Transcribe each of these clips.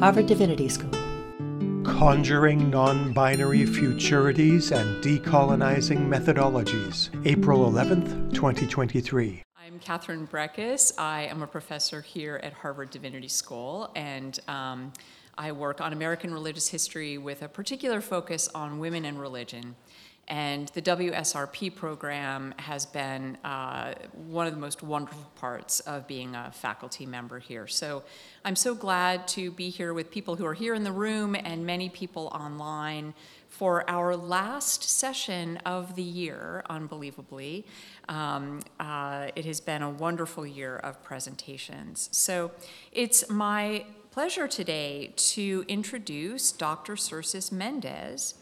Harvard Divinity School. Conjuring Non Binary Futurities and Decolonizing Methodologies, April 11th, 2023. I'm Catherine Brekus. I am a professor here at Harvard Divinity School, and um, I work on American religious history with a particular focus on women and religion. And the WSRP program has been uh, one of the most wonderful parts of being a faculty member here. So I'm so glad to be here with people who are here in the room and many people online for our last session of the year, unbelievably. Um, uh, it has been a wonderful year of presentations. So it's my pleasure today to introduce Dr. Xhercis Mendez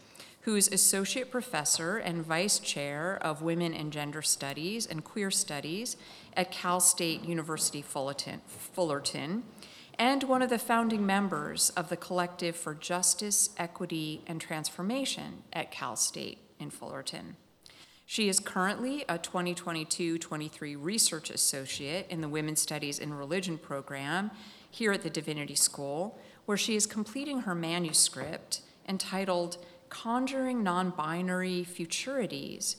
who's Associate Professor and Vice Chair of Women and Gender Studies and Queer Studies at Cal State University Fullerton, Fullerton, and one of the founding members of the Collective for Justice, Equity, and Transformation at Cal State in Fullerton. She is currently a 2022 23 Research Associate in the Women's Studies in Religion program here at the Divinity School, where she is completing her manuscript entitled Conjuring Non Binary Futurities,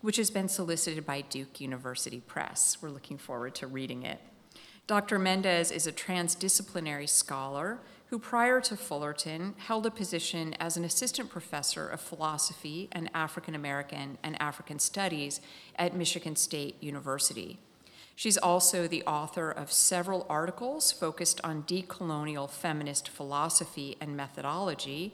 which has been solicited by Duke University Press. We're looking forward to reading it. Dr. Mendez is a transdisciplinary scholar who, prior to Fullerton, held a position as an assistant professor of philosophy and African American and African studies at Michigan State University. She's also the author of several articles focused on decolonial feminist philosophy and methodology,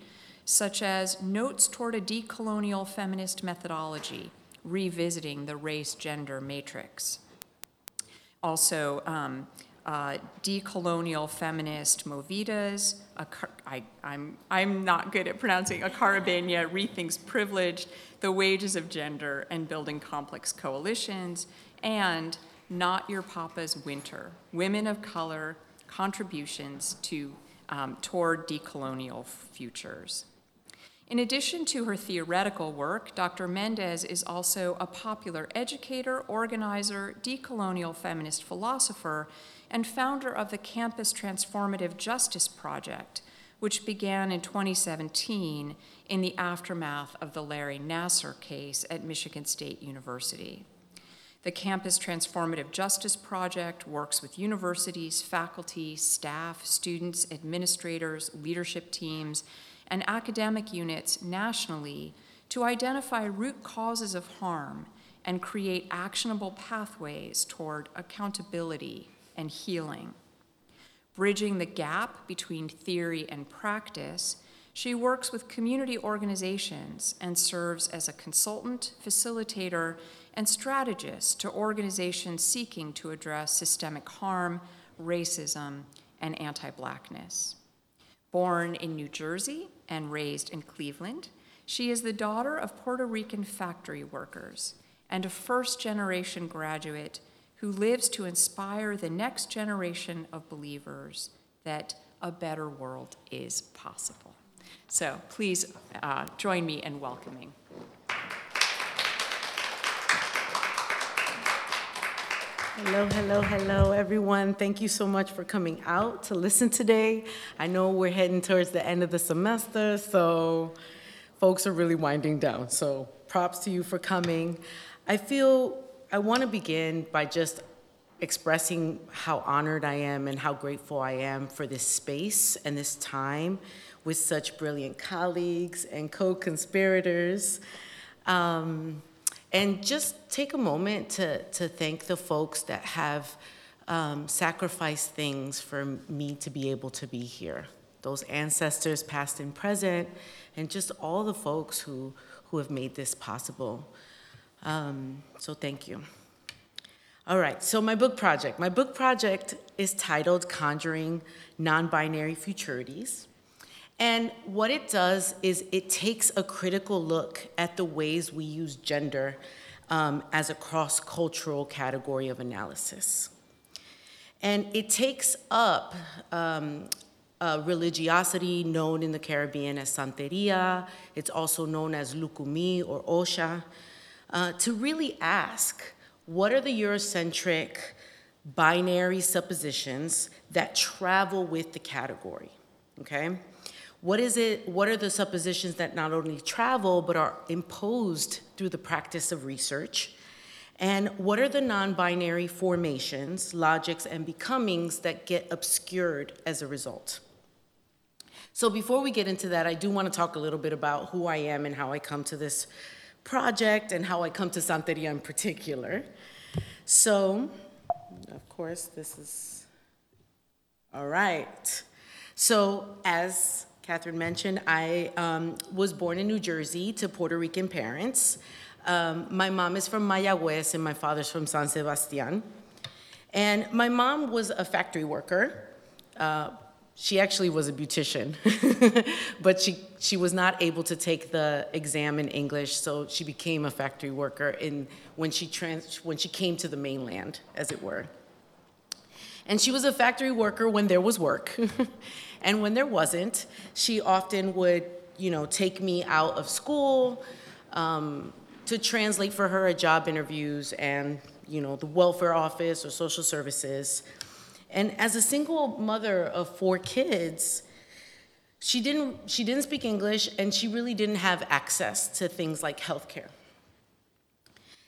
such as Notes Toward a Decolonial Feminist Methodology, Revisiting the Race Gender Matrix. Also, um, uh, decolonial feminist movidas. I, I'm, I'm not good at pronouncing. A Caribeña rethinks privilege, the wages of gender, and building complex coalitions. And Not Your Papa's Wynter, Women of Color Contributions to, um, Toward Decolonial Futures. In addition to her theoretical work, Dr. Mendez is also a popular educator, organizer, decolonial feminist philosopher, and founder of the Campus Transformative Justice Project, which began in 2017 in the aftermath of the Larry Nassar case at Michigan State University. The Campus Transformative Justice Project works with universities, faculty, staff, students, administrators, leadership teams, and academic units nationally to identify root causes of harm and create actionable pathways toward accountability and healing. Bridging the gap between theory and practice, she works with community organizations and serves as a consultant, facilitator, and strategist to organizations seeking to address systemic harm, racism, and anti Blackness. Born in New Jersey and raised in Cleveland, she is the daughter of Puerto Rican factory workers and a first generation graduate who lives to inspire the next generation of believers that a better world is possible. So please uh, join me in welcoming. Hello, hello, hello, everyone. Thank you so much for coming out to listen today. I know we're heading towards the end of the semester, so folks are really winding down. So props to you for coming. I feel I want to begin by just expressing how honored I am and how grateful I am for this space and this time with such brilliant colleagues and co conspirators. Um, and just take a moment to, to thank the folks that have um, sacrificed things for me to be able to be here. Those ancestors, past and present, and just all the folks who, who have made this possible. Um, so thank you. All right, so my book project. My book project is titled Conjuring Non Binary Futurities. And what it does is it takes a critical look at the ways we use gender um, as a cross cultural category of analysis. And it takes up um, religiosity known in the Caribbean as Santeria, it's also known as Lukumi or Osha, uh, to really ask what are the Eurocentric binary suppositions that travel with the category? okay? What is it, what are the suppositions that not only travel but are imposed through the practice of research? And what are the non binary formations, logics, and becomings that get obscured as a result? So, before we get into that, I do want to talk a little bit about who I am and how I come to this project and how I come to Santeria in particular. So, of course, this is all right. So, as Catherine mentioned, I um, was born in New Jersey to Puerto Rican parents. Um, my mom is from Mayagüez and my father's from San Sebastian. And my mom was a factory worker. Uh, she actually was a beautician, but she, she was not able to take the exam in English, so she became a factory worker in, when, she trans, when she came to the mainland, as it were. And she was a factory worker when there was work. And when there wasn't, she often would, you know, take me out of school um, to translate for her at job interviews and, you know, the welfare office or social services. And as a single mother of four kids, she didn't, she didn't speak English and she really didn't have access to things like healthcare.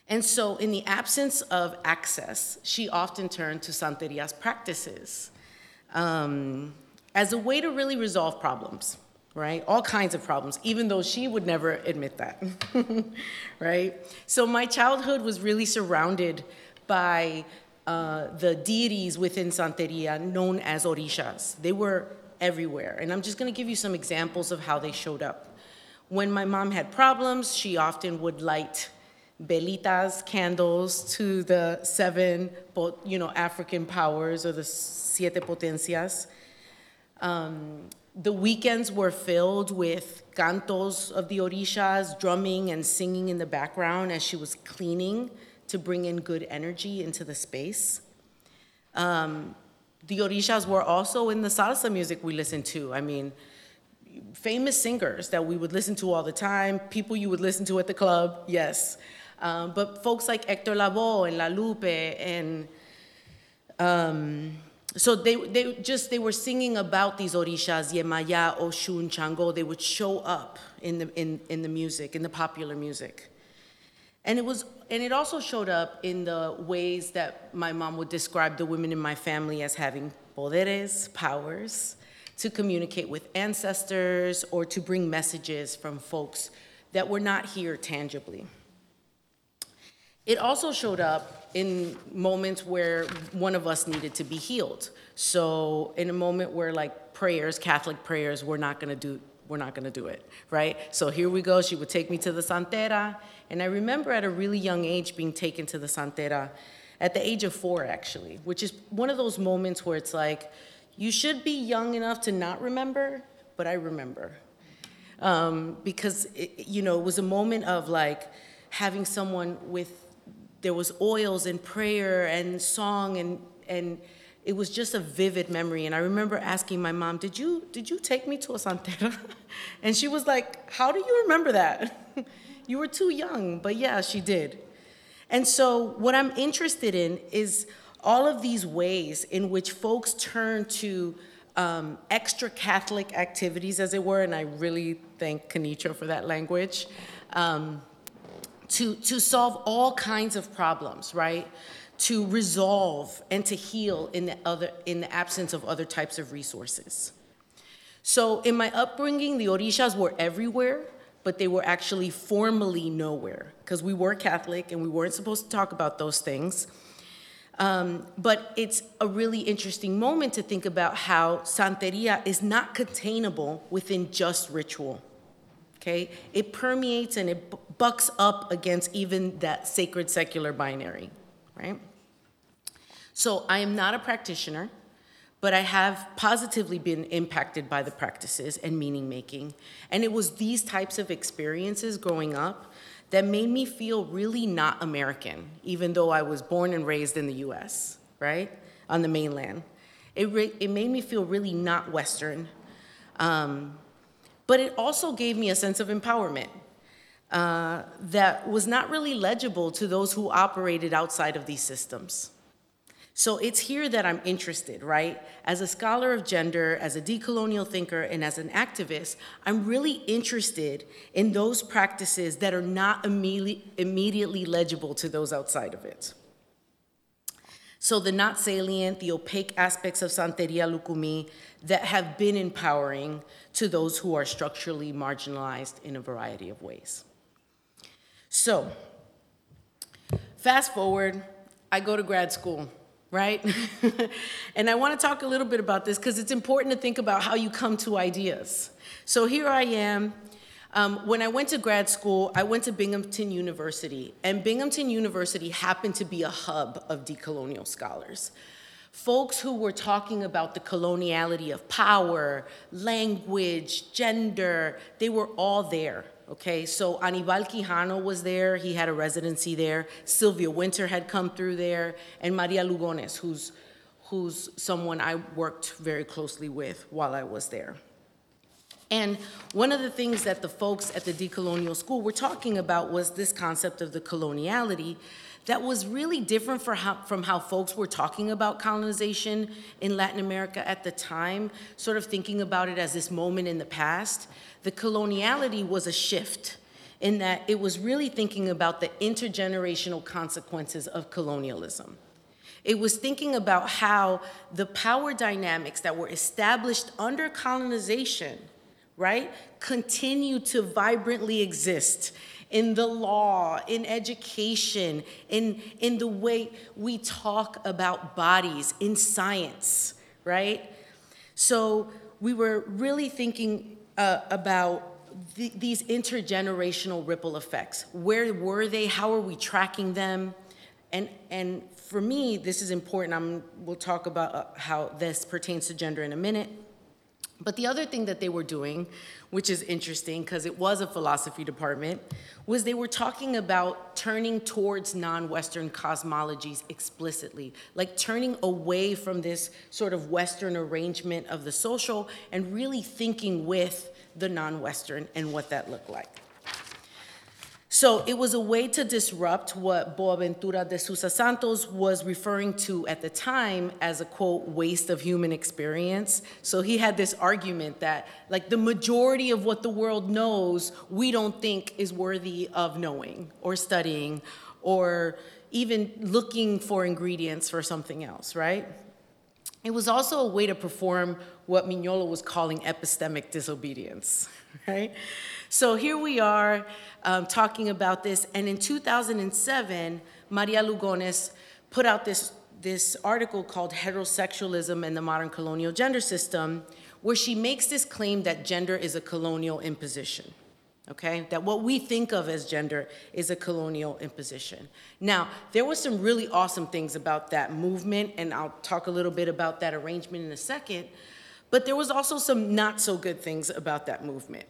And so, in the absence of access, she often turned to Santeria's practices. Um, as a way to really resolve problems, right? All kinds of problems, even though she would never admit that, right? So my childhood was really surrounded by uh, the deities within Santeria known as orishas. They were everywhere. And I'm just gonna give you some examples of how they showed up. When my mom had problems, she often would light velitas, candles to the seven, you know, African powers or the siete potencias. Um, the weekends were filled with cantos of the orishas, drumming and singing in the background as she was cleaning to bring in good energy into the space. Um, the orishas were also in the salsa music we listened to. I mean, famous singers that we would listen to all the time, people you would listen to at the club, yes. Um, but folks like Hector Lavoe and La Lupe and um, so they, they just they were singing about these orishas yemaya oshun chango. They would show up in the in, in the music in the popular music. And it was and it also showed up in the ways that my mom would describe the women in my family as having poderes powers to communicate with ancestors or to bring messages from folks that were not here tangibly it also showed up in moments where one of us needed to be healed. So in a moment where like prayers, Catholic prayers, we're not gonna do we're not gonna do it, right? So here we go. She would take me to the Santera, and I remember at a really young age being taken to the Santera, at the age of four actually, which is one of those moments where it's like you should be young enough to not remember, but I remember. Um, because it, you know it was a moment of like having someone with there was oils and prayer and song and and it was just a vivid memory. And i remember asking my mom did you did you take me to a santera? And she was like how do you remember that? You were too young. But yeah she did. And so what i'm interested in is all of these ways in which folks turn to um, extra catholic activities as it were and i really thank Kenitra for that language. Um, to, to solve all kinds of problems, right? To resolve and to heal in the, other, in the absence of other types of resources. So in my upbringing, the Orishas were everywhere, but they were actually formally nowhere because we were Catholic and we weren't supposed to talk about those things. Um, but it's a really interesting moment to think about how Santeria is not containable within just ritual okay? It permeates and it bucks up against even that sacred secular binary, right? So I am not a practitioner, but I have positively been impacted by the practices and meaning making. And it was these types of experiences growing up that made me feel really not American, even though I was born and raised in the US, right? On the mainland. It, it made me feel really not Western. Um, but it also gave me a sense of empowerment uh, that was not really legible to those who operated outside of these systems. So it's here that I'm interested, right? As a scholar of gender, as a decolonial thinker, and as an activist, I'm really interested in those practices that are not immediately, immediately legible to those outside of it. So the not salient, the opaque aspects of Santeria Lucumí that have been empowering to those who are structurally marginalized in a variety of ways. So, fast forward, I go to grad school right? and I want to talk a little bit about this because it's important to think about how you come to ideas. So here I am. Um, when I went to grad school, I went to Binghamton University, and Binghamton University happened to be a hub of decolonial scholars. Folks who were talking about the coloniality of power, language, gender, they were all there. Okay, so Anibal Quijano was there, he had a residency there. Sylvia Wynter had come through there, and Maria Lugones, who's, who's someone I worked very closely with while I was there. And one of the things that the folks at the decolonial school were talking about was this concept of the coloniality that was really different how, from how folks were talking about colonization in Latin America at the time, sort of thinking about it as this moment in the past the coloniality was a shift in that it was really thinking about the intergenerational consequences of colonialism. It was thinking about how the power dynamics that were established under colonization, right, continue to vibrantly exist in the law, in education, in, in the way we talk about bodies, in science, right? So we were really thinking uh, about the, these intergenerational ripple effects. Where were they? How are we tracking them? And, and for me, this is important. I'm, we'll talk about uh, how this pertains to gender in a minute. But the other thing that they were doing, which is interesting because it was a philosophy department, was they were talking about turning towards non Western cosmologies explicitly, like turning away from this sort of Western arrangement of the social and really thinking with the non Western and what that looked like. So it was a way to disrupt what Boaventura de Sousa Santos was referring to at the time as a quote, waste of human experience. So he had this argument that, like, the majority of what the world knows, we don't think is worthy of knowing or studying or even looking for ingredients for something else, right? It was also a way to perform what Mignolo was calling epistemic disobedience, right? So here we are um, talking about this, and in 2007, Maria Lugones put out this, this article called Heterosexualism and the Modern Colonial Gender System, where she makes this claim that gender is a colonial imposition okay? That what we think of as gender is a colonial imposition. Now, there were some really awesome things about that movement, and I'll talk a little bit about that arrangement in a second, but there was also some not so good things about that movement.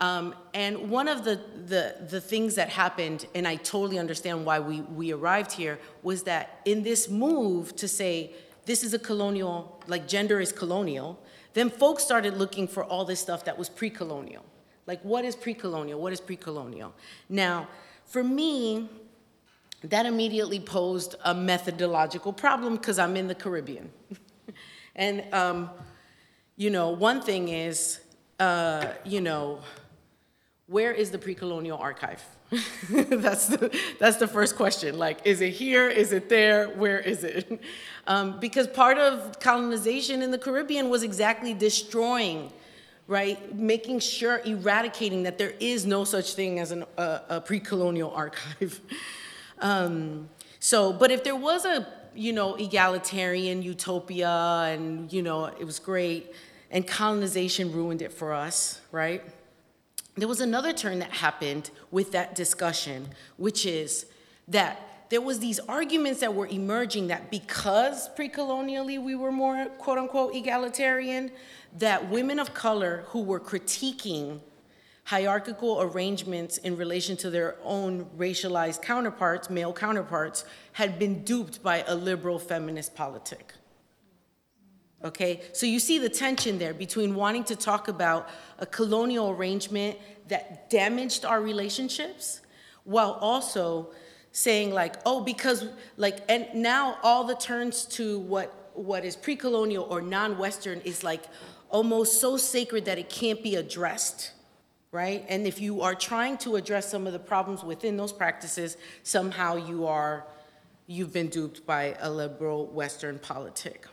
Um, and one of the, the, the things that happened, and I totally understand why we, we arrived here, was that in this move to say, this is a colonial, like gender is colonial, then folks started looking for all this stuff that was pre-colonial. Like, what is pre colonial? What is pre colonial? Now, for me, that immediately posed a methodological problem because I'm in the Caribbean. and, um, you know, one thing is, uh, you know, where is the pre colonial archive? that's, the, that's the first question. Like, is it here? Is it there? Where is it? Um, because part of colonization in the Caribbean was exactly destroying right? Making sure, eradicating that there is no such thing as an, a, a pre-colonial archive. um, so, but if there was a, you know, egalitarian utopia and, you know, it was great and colonization ruined it for us, right? There was another turn that happened with that discussion, which is that there was these arguments that were emerging that because pre-colonially we were more quote unquote egalitarian, that women of color who were critiquing hierarchical arrangements in relation to their own racialized counterparts, male counterparts, had been duped by a liberal feminist politic. Okay, so you see the tension there between wanting to talk about a colonial arrangement that damaged our relationships while also saying like, oh, because like, and now all the turns to what what is pre-colonial or non-Western is like almost so sacred that it can't be addressed, right? And if you are trying to address some of the problems within those practices, somehow you are, you've been duped by a liberal Western politic.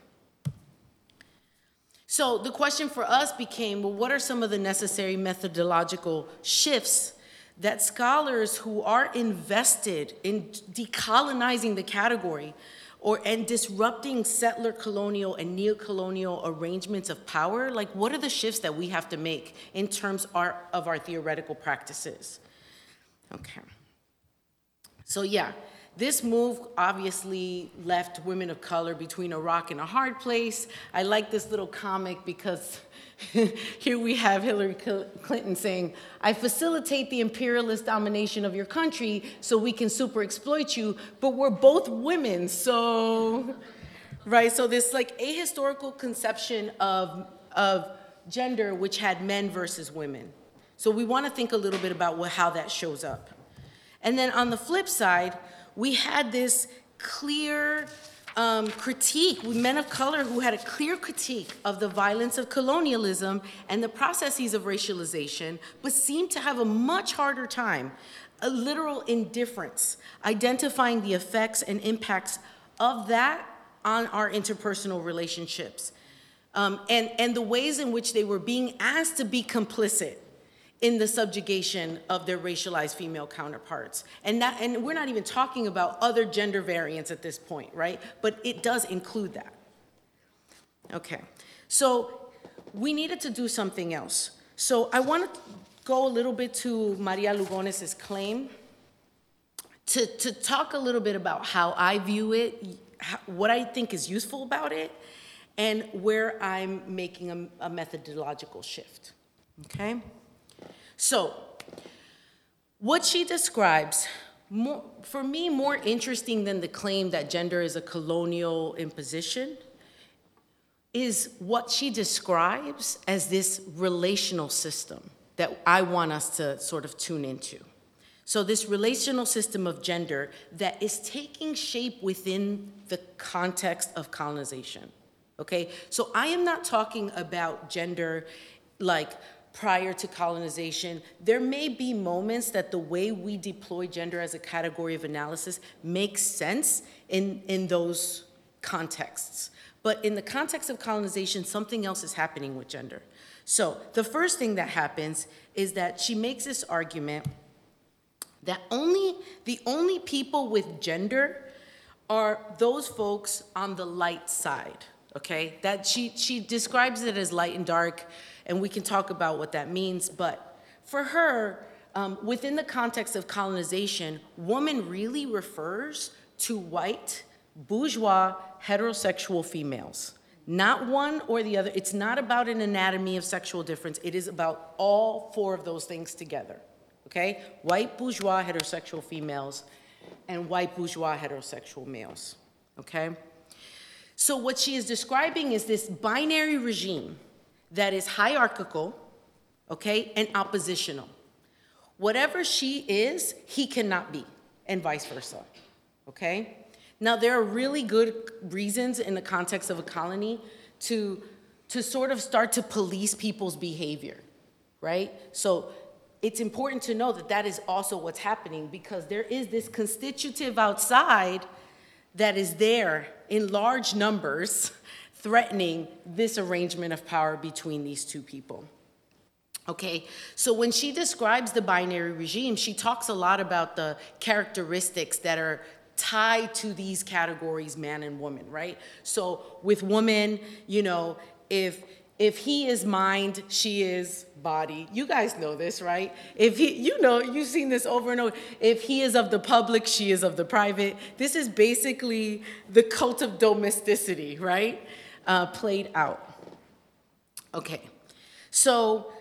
So the question for us became, well, what are some of the necessary methodological shifts that scholars who are invested in decolonizing the category or and disrupting settler colonial and neo-colonial arrangements of power like what are the shifts that we have to make in terms our, of our theoretical practices? Okay. So yeah this move obviously left women of color between a rock and a hard place. I like this little comic because here we have Hillary Clinton saying, I facilitate the imperialist domination of your country so we can super exploit you, but we're both women, so, right? So this like ahistorical conception of, of gender which had men versus women. So we wanna think a little bit about what, how that shows up. And then on the flip side, we had this clear um, critique, men of color who had a clear critique of the violence of colonialism and the processes of racialization, but seemed to have a much harder time, a literal indifference, identifying the effects and impacts of that on our interpersonal relationships. Um, and, and the ways in which they were being asked to be complicit in the subjugation of their racialized female counterparts. And, that, and we're not even talking about other gender variants at this point, right? But it does include that. Okay, so we needed to do something else. So I want to go a little bit to Maria Lugones' claim to, to talk a little bit about how I view it, what I think is useful about it, and where I'm making a, a methodological shift. Okay? So, what she describes, more, for me, more interesting than the claim that gender is a colonial imposition, is what she describes as this relational system that I want us to sort of tune into. So, this relational system of gender that is taking shape within the context of colonization. Okay? So, I am not talking about gender like prior to colonization, there may be moments that the way we deploy gender as a category of analysis makes sense in, in those contexts. But in the context of colonization, something else is happening with gender. So the first thing that happens is that she makes this argument that only the only people with gender are those folks on the light side, okay? That she, she describes it as light and dark and we can talk about what that means. But for her, um, within the context of colonization, woman really refers to white, bourgeois, heterosexual females. Not one or the other. It's not about an anatomy of sexual difference. It is about all four of those things together. Okay? White bourgeois heterosexual females and white bourgeois heterosexual males. Okay? So, what she is describing is this binary regime that is hierarchical, okay, and oppositional. Whatever she is, he cannot be, and vice versa, okay? Now, there are really good reasons in the context of a colony to, to sort of start to police people's behavior, right? So it's important to know that that is also what's happening because there is this constitutive outside that is there in large numbers threatening this arrangement of power between these two people. Okay, so when she describes the binary regime, she talks a lot about the characteristics that are tied to these categories, man and woman, right? So with woman, you know, if if he is mind, she is body. You guys know this, right? If he, you know, you've seen this over and over. If he is of the public, she is of the private. This is basically the cult of domesticity, right? Uh, played out. Okay, so,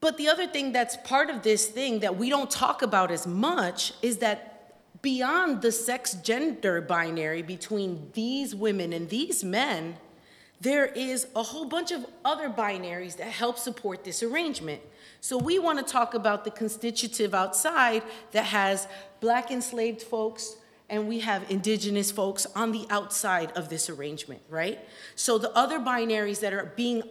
but the other thing that's part of this thing that we don't talk about as much is that beyond the sex gender binary between these women and these men, there is a whole bunch of other binaries that help support this arrangement. So we want to talk about the constitutive outside that has black enslaved folks and we have indigenous folks on the outside of this arrangement, right? So the other binaries that are being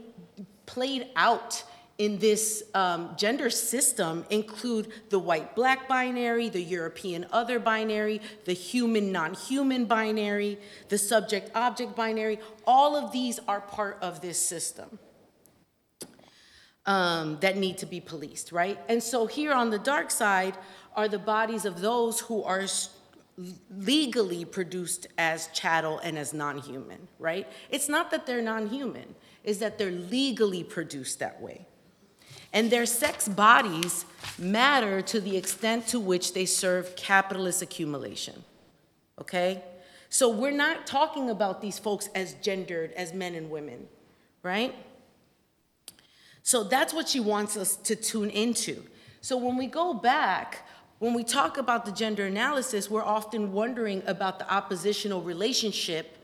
played out in this um, gender system include the white black binary, the European other binary, the human non human binary, the subject object binary. All of these are part of this system um, that need to be policed, right? And so here on the dark side are the bodies of those who are legally produced as chattel and as non human, right? It's not that they're non human, it's that they're legally produced that way. And their sex bodies matter to the extent to which they serve capitalist accumulation. Okay? So we're not talking about these folks as gendered as men and women, right? So that's what she wants us to tune into. So when we go back, when we talk about the gender analysis, we're often wondering about the oppositional relationship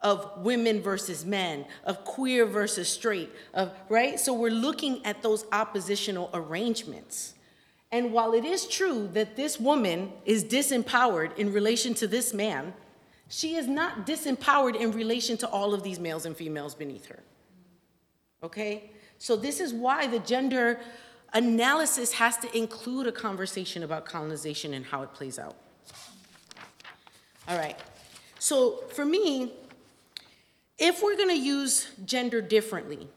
of women versus men, of queer versus straight, of right? So we're looking at those oppositional arrangements. And while it is true that this woman is disempowered in relation to this man, she is not disempowered in relation to all of these males and females beneath her. Okay? So this is why the gender analysis has to include a conversation about colonization and how it plays out. All right. So for me, if we're going to use gender differently,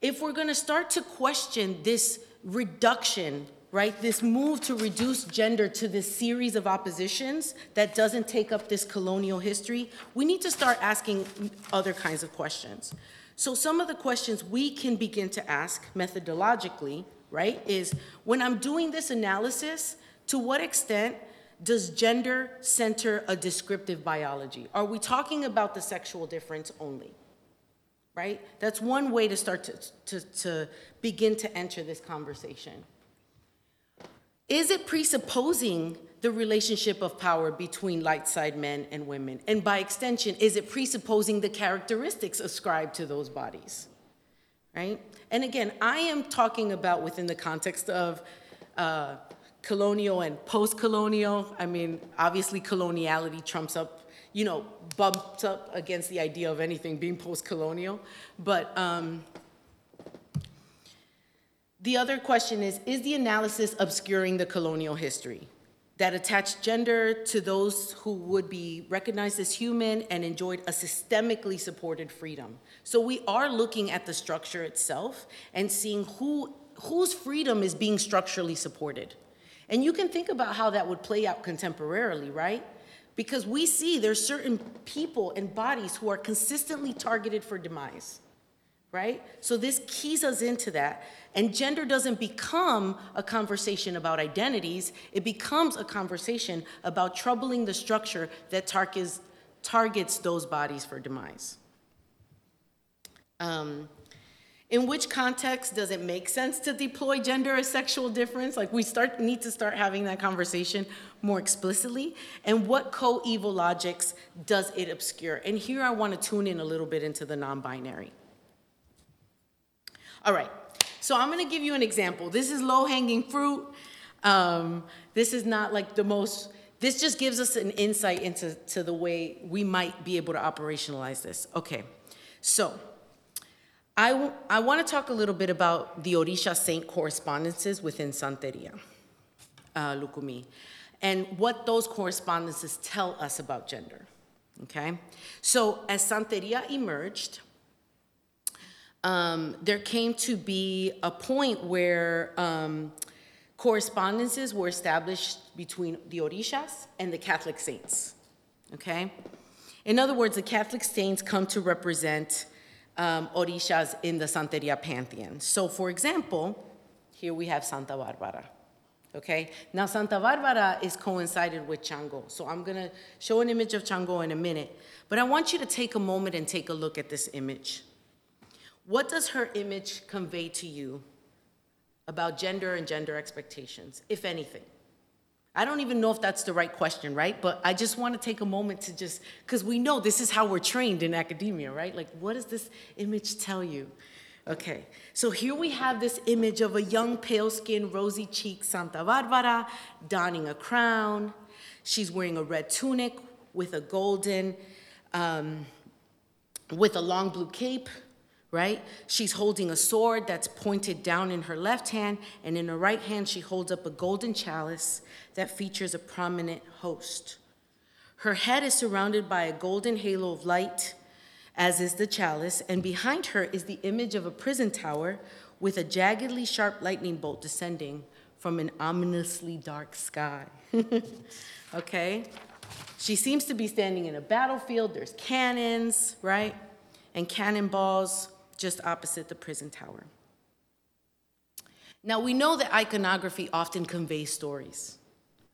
if we're going to start to question this reduction, right, this move to reduce gender to this series of oppositions that doesn't take up this colonial history, we need to start asking other kinds of questions. So, some of the questions we can begin to ask methodologically, right, is when I'm doing this analysis, to what extent does gender center a descriptive biology? Are we talking about the sexual difference only? Right? That's one way to start to, to, to begin to enter this conversation. Is it presupposing the relationship of power between light side men and women? And by extension, is it presupposing the characteristics ascribed to those bodies? Right? And again, I am talking about within the context of uh, colonial and post-colonial. I mean, obviously coloniality trumps up, you know, bumps up against the idea of anything being post-colonial. But um, the other question is, is the analysis obscuring the colonial history? That attached gender to those who would be recognized as human and enjoyed a systemically supported freedom. So we are looking at the structure itself and seeing who, whose freedom is being structurally supported. And you can think about how that would play out contemporarily, right? Because we see there's certain people and bodies who are consistently targeted for demise, right? So this keys us into that. And gender doesn't become a conversation about identities, it becomes a conversation about troubling the structure that targets, targets those bodies for demise. Um, in which context does it make sense to deploy gender as sexual difference? Like we start need to start having that conversation more explicitly. And what coeval logics does it obscure? And here I want to tune in a little bit into the non-binary. All right, so I'm going to give you an example. This is low-hanging fruit. Um, this is not like the most. This just gives us an insight into to the way we might be able to operationalize this. Okay, so. I, I want to talk a little bit about the Orisha saint correspondences within Santeria, uh, Lukumi, and what those correspondences tell us about gender. Okay? So, as Santeria emerged, um, there came to be a point where um, correspondences were established between the Orishas and the Catholic saints. Okay? In other words, the Catholic saints come to represent um, orishas in the Santeria pantheon. So, for example, here we have Santa Barbara. Okay, now Santa Barbara is coincided with Chango. So I'm gonna show an image of Chango in a minute, but I want you to take a moment and take a look at this image. What does her image convey to you about gender and gender expectations, if anything? I don't even know if that's the right question, right? But I just want to take a moment to just, because we know this is how we're trained in academia, right? Like, what does this image tell you? Okay, so here we have this image of a young, pale skinned, rosy cheeked Santa Barbara donning a crown. She's wearing a red tunic with a golden, um, with a long blue cape, right? She's holding a sword that's pointed down in her left hand, and in her right hand, she holds up a golden chalice that features a prominent host. Her head is surrounded by a golden halo of light, as is the chalice, and behind her is the image of a prison tower with a jaggedly sharp lightning bolt descending from an ominously dark sky. okay? She seems to be standing in a battlefield. There's cannons, right? And cannonballs just opposite the prison tower. Now, we know that iconography often conveys stories,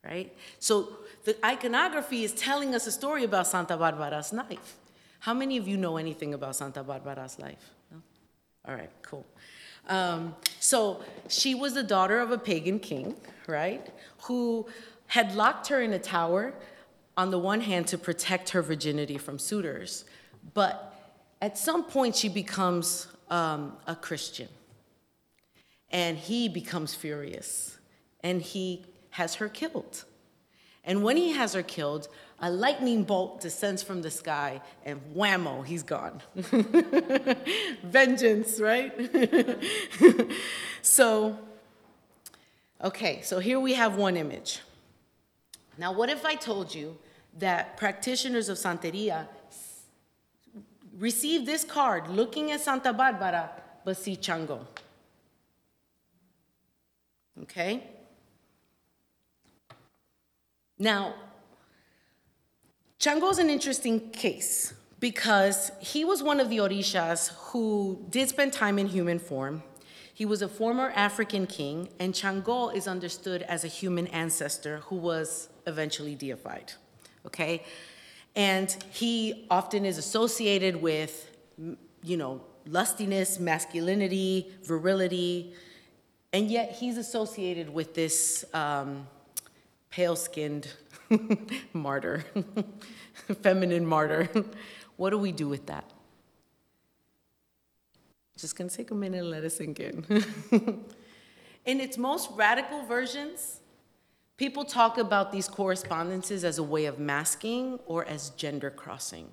right? So the iconography is telling us a story about Santa Barbara's life. How many of you know anything about Santa Barbara's life? No? All right, cool. Um, so she was the daughter of a pagan king, right? Who had locked her in a tower on the one hand to protect her virginity from suitors, but at some point she becomes um, a Christian. And he becomes furious and he has her killed. And when he has her killed, a lightning bolt descends from the sky and whammo, he's gone. Vengeance, right? so, okay, so here we have one image. Now, what if I told you that practitioners of Santeria receive this card looking at Santa Barbara but see Chango? Okay? Now, Chango is an interesting case because he was one of the Orishas who did spend time in human form. He was a former African king, and Chango is understood as a human ancestor who was eventually deified. Okay? And he often is associated with, you know, lustiness, masculinity, virility, and yet he's associated with this. Um, pale skinned martyr, feminine martyr. what do we do with that? Just gonna take a minute and let it sink in. in its most radical versions, people talk about these correspondences as a way of masking or as gender crossing.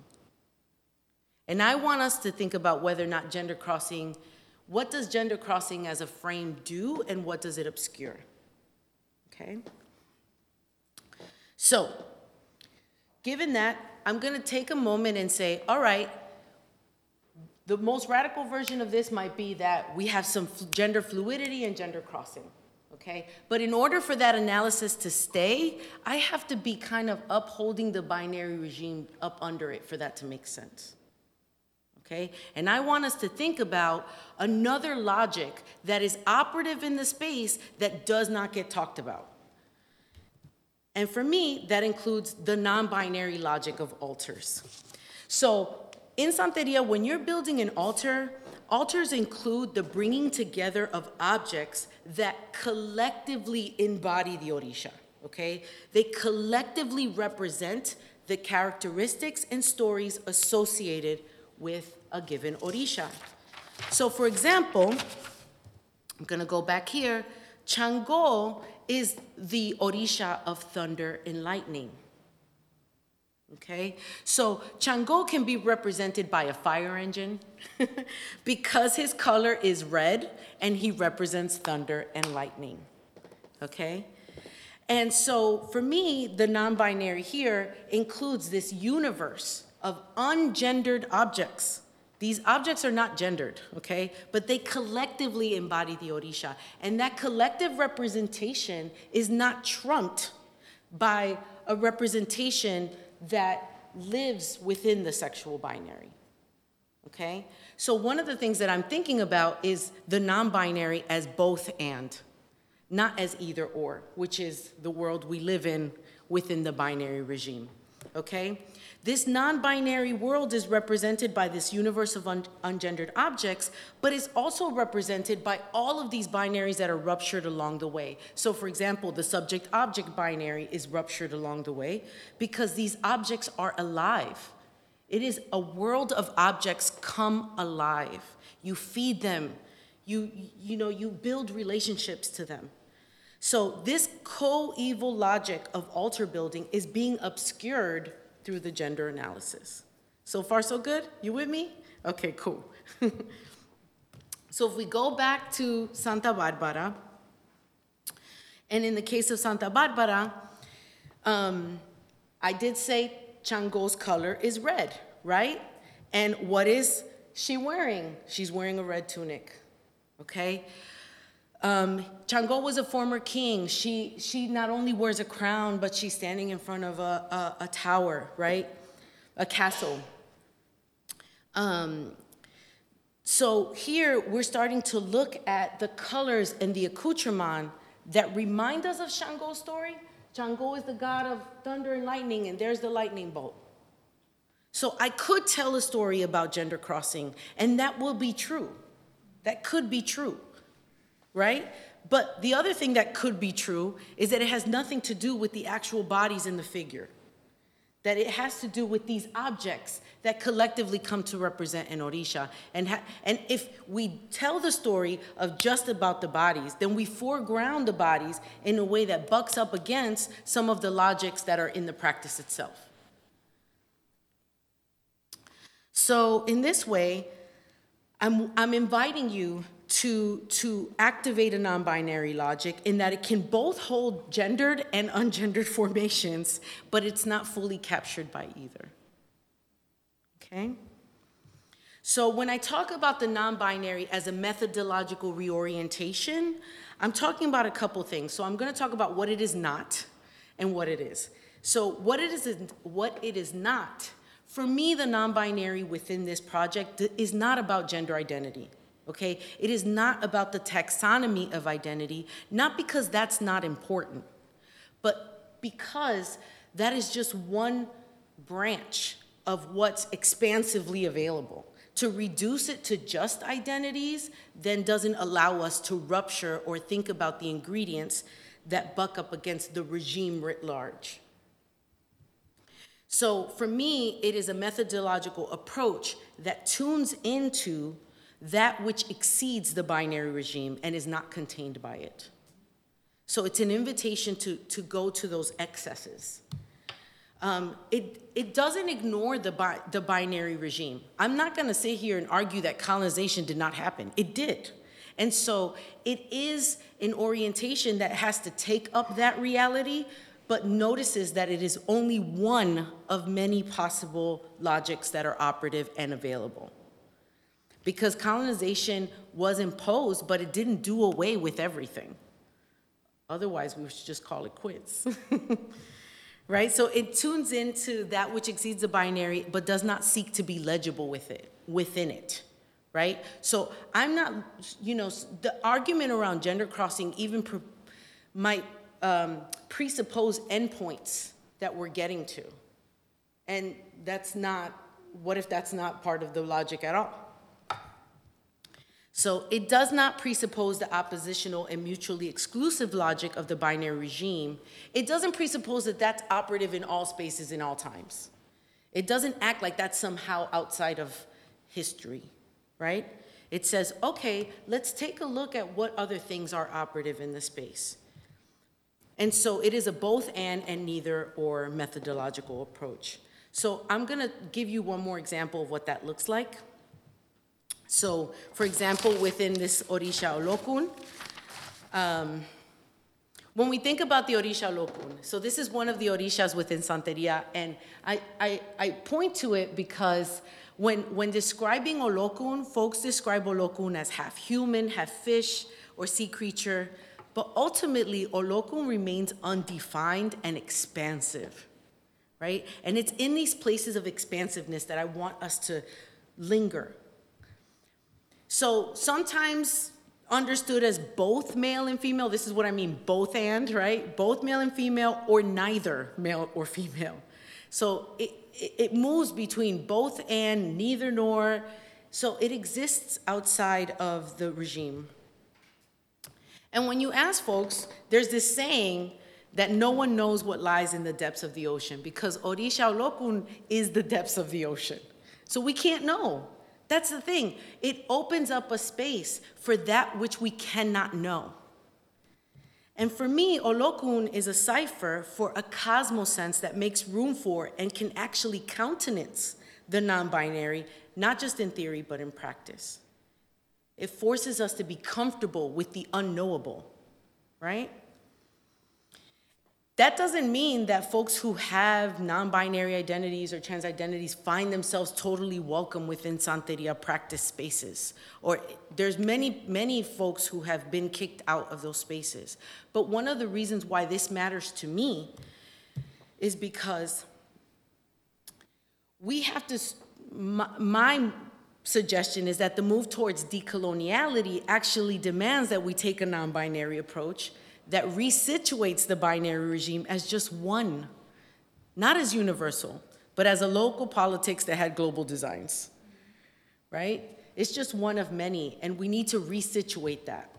And I want us to think about whether or not gender crossing, what does gender crossing as a frame do and what does it obscure? Okay? So, given that, I'm to take a moment and say, all right, the most radical version of this might be that we have some gender fluidity and gender crossing. Okay? But in order for that analysis to stay, I have to be kind of upholding the binary regime up under it for that to make sense. Okay? And I want us to think about another logic that is operative in the space that does not get talked about. And for me, that includes the non binary logic of altars. So in Santeria, when you're building an altar, altars include the bringing together of objects that collectively embody the Orisha, okay? They collectively represent the characteristics and stories associated with a given Orisha. So, for example, I'm gonna go back here. Chango is the Orisha of thunder and lightning. Okay, so Chango can be represented by a fire engine because his color is red and he represents thunder and lightning. Okay, and so for me, the non binary here includes this universe of ungendered objects these objects are not gendered, okay? But they collectively embody the Orisha. And that collective representation is not trumped by a representation that lives within the sexual binary, okay? So one of the things that I'm thinking about is the non binary as both and, not as either or, which is the world we live in within the binary regime, okay? This non binary world is represented by this universe of un- ungendered objects, but is also represented by all of these binaries that are ruptured along the way. So, for example, the subject object binary is ruptured along the way because these objects are alive. It is a world of objects come alive. You feed them, you, you know, you build relationships to them. So, this coeval logic of altar building is being obscured through the gender analysis. So far, so good? You with me? Okay, cool. so if we go back to Santa Barbara, and in the case of Santa Barbara, um, I did say Chango's color is red, right? And what is she wearing? She's wearing a red tunic, okay? Um, Chango was a former king. She, she not only wears a crown, but she's standing in front of a, a, a tower, right? A castle. Um, so here we're starting to look at the colors and the accoutrement that remind us of Shango's story. Shango is the god of thunder and lightning, and there's the lightning bolt. So I could tell a story about gender crossing, and that will be true. That could be true right? But the other thing that could be true is that it has nothing to do with the actual bodies in the figure. That it has to do with these objects that collectively come to represent an Orisha. And, ha- and if we tell the story of just about the bodies, then we foreground the bodies in a way that bucks up against some of the logics that are in the practice itself. So, in this way, I'm, I'm inviting you to, to activate a non binary logic in that it can both hold gendered and ungendered formations, but it's not fully captured by either. Okay? So, when I talk about the non binary as a methodological reorientation, I'm talking about a couple things. So, I'm going to talk about what it is not and what it is. So, what it is, what it is not, for me, the non binary within this project is not about gender identity okay? It is not about the taxonomy of identity, not because that's not important, but because that is just one branch of what's expansively available. To reduce it to just identities then doesn't allow us to rupture or think about the ingredients that buck up against the regime writ large. So for me, it is a methodological approach that tunes into that which exceeds the binary regime and is not contained by it. So it's an invitation to, to go to those excesses. Um, it, it doesn't ignore the, bi- the binary regime. I'm not going to sit here and argue that colonization did not happen. It did. And so it is an orientation that has to take up that reality, but notices that it is only one of many possible logics that are operative and available because colonization was imposed, but it didn't do away with everything. Otherwise, we should just call it quits. right? So it tunes into that which exceeds the binary, but does not seek to be legible with it, within it. Right? So I'm not, you know, the argument around gender crossing even pre- might um, presuppose endpoints that we're getting to. And that's not, what if that's not part of the logic at all? So it does not presuppose the oppositional and mutually exclusive logic of the binary regime. It doesn't presuppose that that's operative in all spaces in all times. It doesn't act like that's somehow outside of history, right? It says, okay, let's take a look at what other things are operative in the space. And so it is a both and and neither or methodological approach. So I'm gonna give you one more example of what that looks like. So, for example, within this Orisha Olokun, um, when we think about the Orisha Olokun, so this is one of the Orishas within Santeria, and I, I, I point to it because when, when describing Olokun, folks describe Olokun as half human, half fish, or sea creature, but ultimately, Olokun remains undefined and expansive, right? And it's in these places of expansiveness that I want us to linger so sometimes understood as both male and female, this is what I mean, both and, right? Both male and female, or neither male or female. So it, it, moves between both and, neither nor. So it exists outside of the regime. And when you ask folks, there's this saying that no one knows what lies in the depths of the ocean because Orisha Olokun is the depths of the ocean. So we can't know. That's the thing. It opens up a space for that which we cannot know. And for me, Olokun is a cipher for a cosmosense that makes room for and can actually countenance the non binary, not just in theory, but in practice. It forces us to be comfortable with the unknowable, right? That doesn't mean that folks who have non binary identities or trans identities find themselves totally welcome within Santeria practice spaces. Or there's many, many folks who have been kicked out of those spaces. But one of the reasons why this matters to me is because we have to, my, my suggestion is that the move towards decoloniality actually demands that we take a non binary approach that resituates the binary regime as just one, not as universal, but as a local politics that had global designs, right? It's just one of many, and we need to resituate that.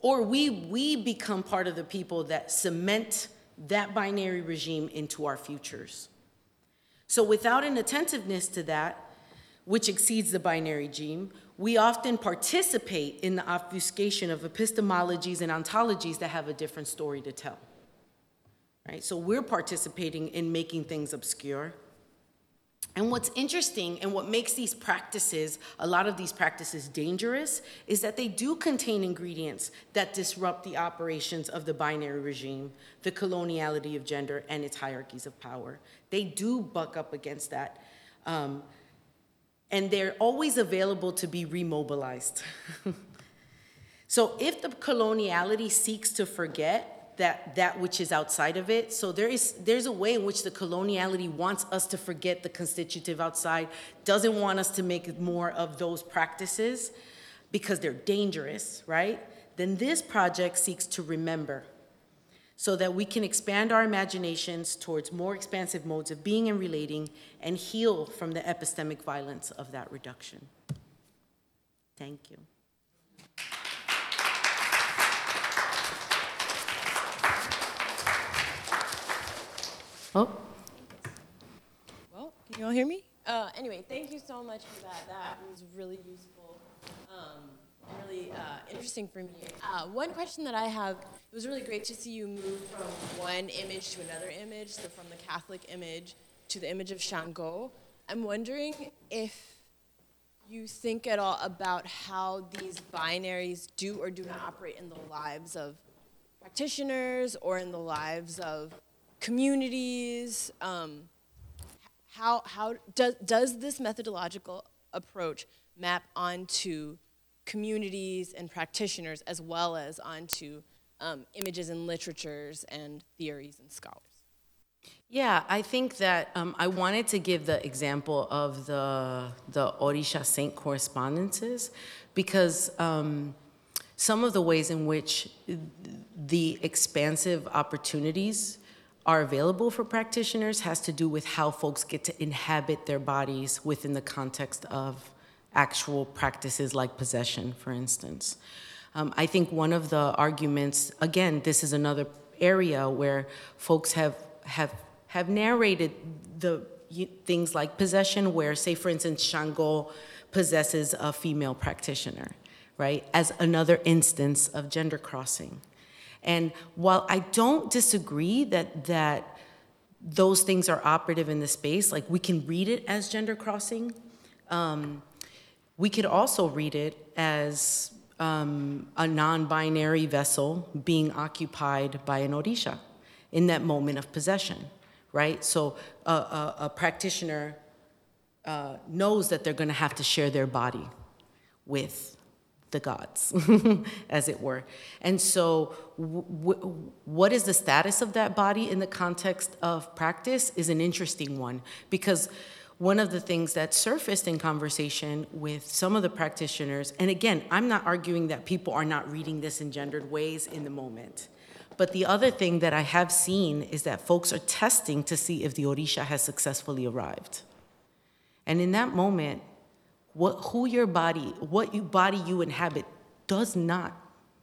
Or we, we become part of the people that cement that binary regime into our futures. So without an attentiveness to that, which exceeds the binary regime, we often participate in the obfuscation of epistemologies and ontologies that have a different story to tell. Right? So we're participating in making things obscure. And what's interesting and what makes these practices, a lot of these practices, dangerous is that they do contain ingredients that disrupt the operations of the binary regime, the coloniality of gender, and its hierarchies of power. They do buck up against that. Um, and they're always available to be remobilized. so if the coloniality seeks to forget that that which is outside of it, so there is there's a way in which the coloniality wants us to forget the constitutive outside, doesn't want us to make more of those practices because they're dangerous, right? Then this project seeks to remember so that we can expand our imaginations towards more expansive modes of being and relating and heal from the epistemic violence of that reduction. Thank you. Oh. Well, can you all hear me? Uh, anyway, thank you so much for that. That was really useful. Um, really uh, interesting for me. Uh, one question that I have, it was really great to see you move from one image to another image, so from the Catholic image to the image of Shango. I'm wondering if you think at all about how these binaries do or do not operate in the lives of practitioners or in the lives of communities. Um, how how does, does this methodological approach map onto communities and practitioners as well as onto um, images and literatures and theories and scholars. Yeah, I think that um, I wanted to give the example of the the Orisha Saint correspondences because um, some of the ways in which the expansive opportunities are available for practitioners has to do with how folks get to inhabit their bodies within the context of actual practices like possession, for instance. Um, I think one of the arguments, again, this is another area where folks have have have narrated the things like possession, where, say, for instance, Shango possesses a female practitioner, right, as another instance of gender crossing. And while I don't disagree that that those things are operative in the space, like we can read it as gender crossing. Um, we could also read it as um, a non binary vessel being occupied by an Orisha in that moment of possession, right? So a, a, a practitioner uh, knows that they're going to have to share their body with the gods, as it were. And so, what is the status of that body in the context of practice is an interesting one because one of the things that surfaced in conversation with some of the practitioners, and again, I'm not arguing that people are not reading this in gendered ways in the moment, But the other thing that I have seen is that folks are testing to see if the Orisha has successfully arrived. And in that moment, what, who your body, what you, body you inhabit does not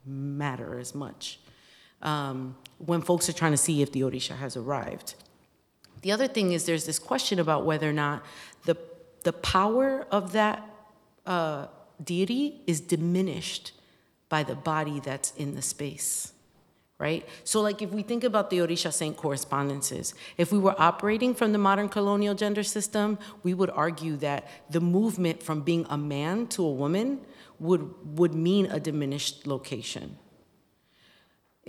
matter as much um, when folks are trying to see if the Orisha has arrived. The other thing is there's this question about whether or not the, the power of that uh, deity is diminished by the body that's in the space, right? So, like, if we think about the Orisha Saint correspondences, if we were operating from the modern colonial gender system, we would argue that the movement from being a man to a woman would, would mean a diminished location.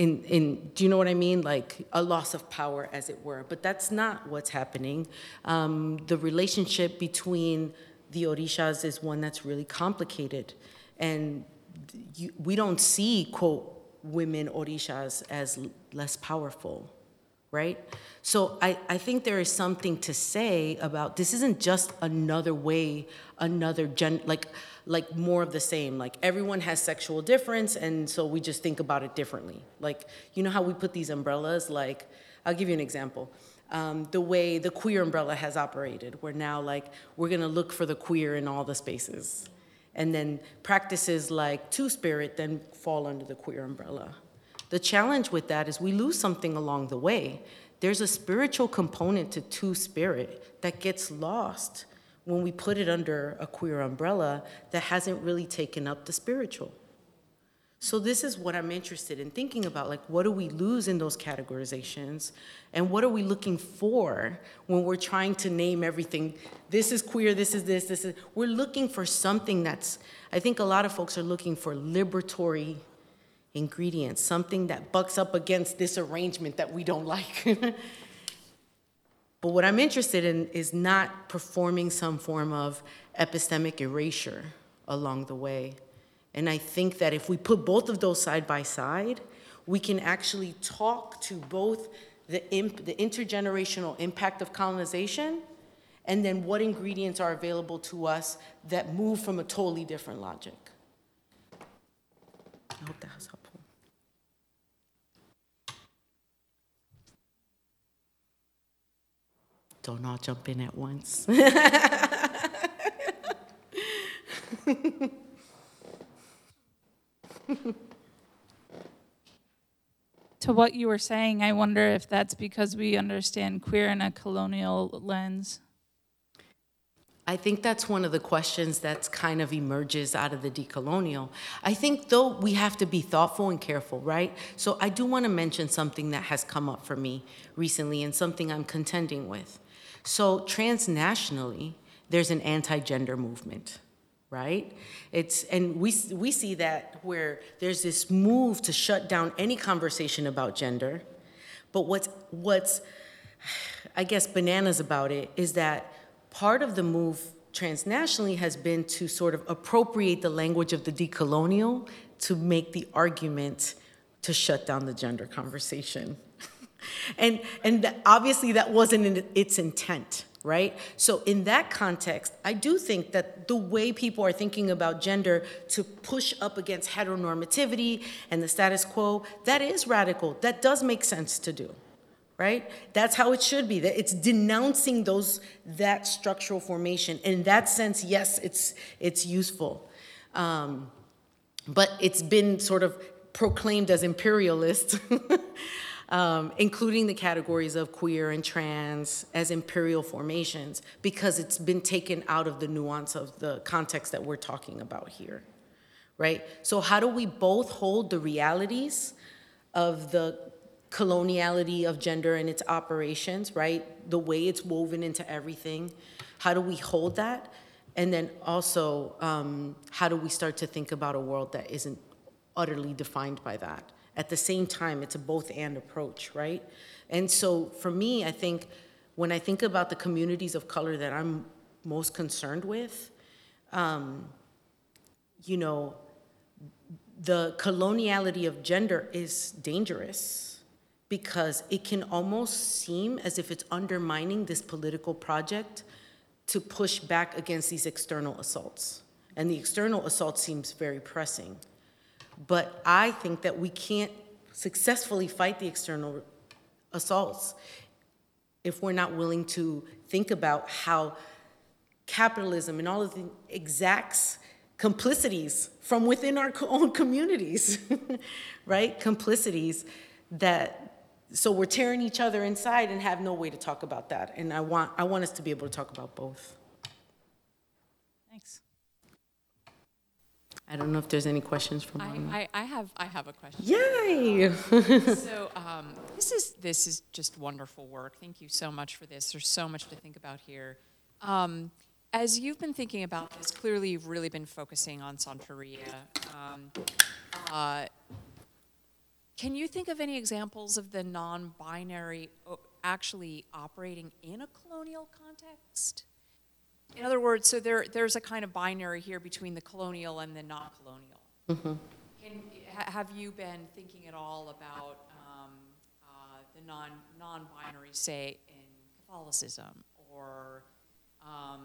In, in, do you know what I mean? Like a loss of power, as it were. But that's not what's happening. Um, the relationship between the Orishas is one that's really complicated. And you, we don't see, quote, women Orishas as less powerful, right? So I, I think there is something to say about this isn't just another way, another gen, like, like more of the same. Like everyone has sexual difference, and so we just think about it differently. Like, you know how we put these umbrellas? Like, I'll give you an example. Um, the way the queer umbrella has operated, where now, like, we're gonna look for the queer in all the spaces. And then practices like Two Spirit then fall under the queer umbrella. The challenge with that is we lose something along the way. There's a spiritual component to Two Spirit that gets lost when we put it under a queer umbrella that hasn't really taken up the spiritual. So this is what I'm interested in thinking about, like what do we lose in those categorizations and what are we looking for when we're trying to name everything, this is queer, this is this, this is, we're looking for something that's, I think a lot of folks are looking for liberatory ingredients, something that bucks up against this arrangement that we don't like. But what I'm interested in is not performing some form of epistemic erasure along the way. And I think that if we put both of those side by side, we can actually talk to both the, imp, the intergenerational impact of colonization and then what ingredients are available to us that move from a totally different logic. I hope that was helpful. Don't all jump in at once. to what you were saying, I wonder if that's because we understand queer in a colonial lens. I think that's one of the questions that's kind of emerges out of the decolonial. I think, though, we have to be thoughtful and careful, right? So I do want to mention something that has come up for me recently and something I'm contending with. So transnationally, there's an anti-gender movement right? It's and we we see that where there's this move to shut down any conversation about gender. But what's what's I guess bananas about it is that part of the move transnationally has been to sort of appropriate the language of the decolonial to make the argument to shut down the gender conversation. And and obviously that wasn't in its intent right? So, in that context, I do think that the way people are thinking about gender to push up against heteronormativity and the status quo, that is radical. That does make sense to do, right? That's how it should be. That it's denouncing those that structural formation. In that sense, yes, it's it's useful, um, but it's been sort of proclaimed as imperialist. um, including the categories of queer and trans as imperial formations, because it's been taken out of the nuance of the context that we're talking about here, right? So, how do we both hold the realities of the coloniality of gender and its operations, right? The way it's woven into everything. How do we hold that? And then also, um, how do we start to think about a world that isn't utterly defined by that? At the same time, it's a both and approach, right? And so for me, I think when I think about the communities of color that I'm most concerned with, um, you know, the coloniality of gender is dangerous because it can almost seem as if it's undermining this political project to push back against these external assaults. And the external assault seems very pressing. But I think that we can't successfully fight the external assaults if we're not willing to think about how capitalism and all of the exacts complicities from within our own communities, right? Complicities that, so we're tearing each other inside and have no way to talk about that. And I want, I want us to be able to talk about both. Thanks. I don't know if there's any questions from. I, I, I have I have a question. Yay! so um, this is this is just wonderful work. Thank you so much for this. There's so much to think about here. Um, as you've been thinking about this, clearly you've really been focusing on Santeria. Um, uh, can you think of any examples of the non-binary o- actually operating in a colonial context? In other words, so there, there's a kind of binary here between the colonial and the non-colonial. Can, ha- have you been thinking at all about um, uh, the non, non-binary, say, in Catholicism or um,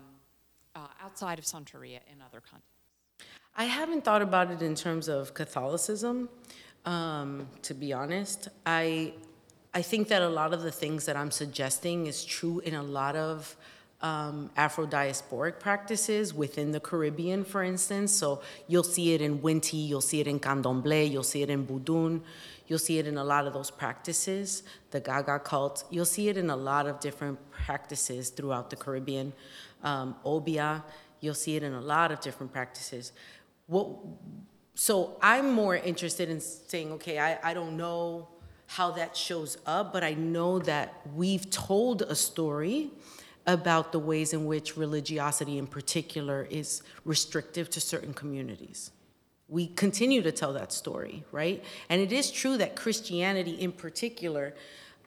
uh, outside of Santeria in other contexts? I haven't thought about it in terms of Catholicism, um, to be honest. I, I think that a lot of the things that I'm suggesting is true in a lot of um, Afro-diasporic practices within the Caribbean, for instance. So you'll see it in Winti, you'll see it in Candomblé, you'll see it in Budun, you'll see it in a lot of those practices, the Gaga cult. You'll see it in a lot of different practices throughout the Caribbean. Um, Obeah, you'll see it in a lot of different practices. What, so I'm more interested in saying, okay, I, I don't know how that shows up, but I know that we've told a story about the ways in which religiosity in particular is restrictive to certain communities. We continue to tell that story, right? And it is true that Christianity in particular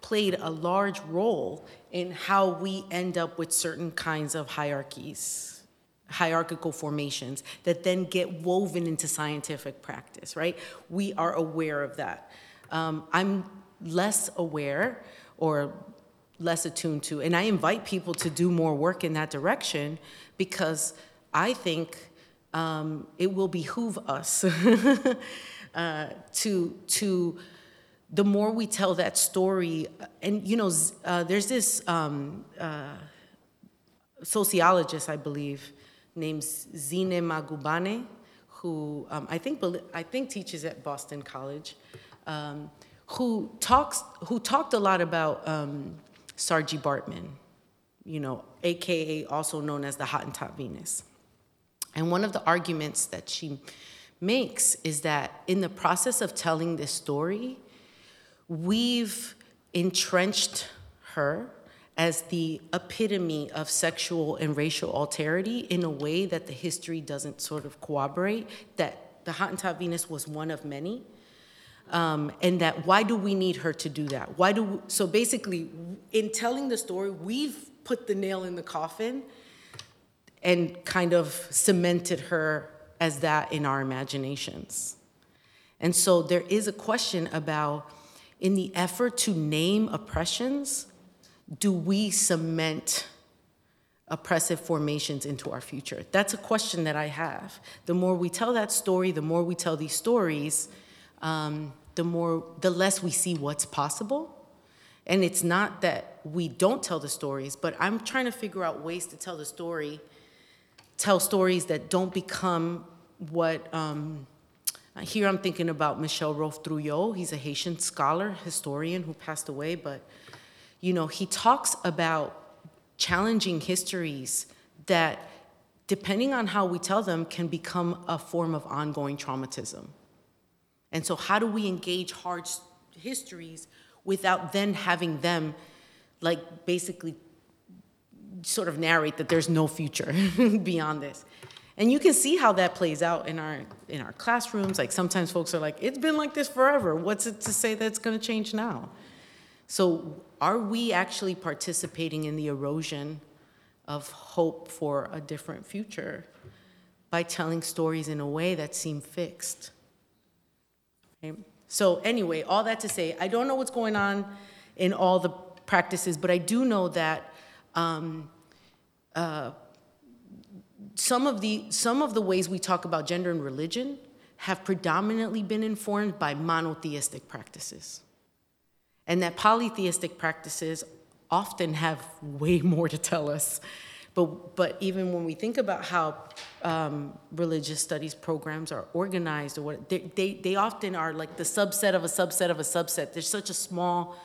played a large role in how we end up with certain kinds of hierarchies, hierarchical formations that then get woven into scientific practice, right? We are aware of that. Um, I'm less aware or less attuned to, and I invite people to do more work in that direction because I think um, it will behoove us uh, to to the more we tell that story, and you know, uh, there's this um, uh, sociologist, I believe, named Zine Magubane, who um, I think I think teaches at Boston College, um, who talks who talked a lot about Saartjie Baartman, you know, AKA also known as the Hottentot Venus. And one of the arguments that she makes is that in the process of telling this story, we've entrenched her as the epitome of sexual and racial alterity in a way that the history doesn't sort of corroborate, that the Hottentot Venus was one of many. Um, and that why do we need her to do that? Why do we, so basically, in telling the story, we've put the nail in the coffin and kind of cemented her as that in our imaginations. And so there is a question about, in the effort to name oppressions, do we cement oppressive formations into our future? That's a question that I have. The more we tell that story, the more we tell these stories, um, the more, the less we see what's possible. And it's not that we don't tell the stories, but I'm trying to figure out ways to tell the story tell stories that don't become what um, here I'm thinking about Michel Rolph Trouillot. He's a Haitian scholar, historian who passed away, but you know, he talks about challenging histories that, depending on how we tell them, can become a form of ongoing traumatism. And so, how do we engage hard histories without then having them, like, basically sort of narrate that there's no future beyond this. And you can see how that plays out in our in our classrooms. Like sometimes folks are like, "It's been like this forever. What's it to say that it's going to change now?" So, are we actually participating in the erosion of hope for a different future by telling stories in a way that seem fixed? Okay. So anyway, all that to say, I don't know what's going on in all the practices, but I do know that um, uh, some of the some of the ways we talk about gender and religion have predominantly been informed by monotheistic practices. And that polytheistic practices often have way more to tell us. But, but even when we think about how um, religious studies programs are organized or what, they, they, they often are like the subset of a subset of a subset. There's such a small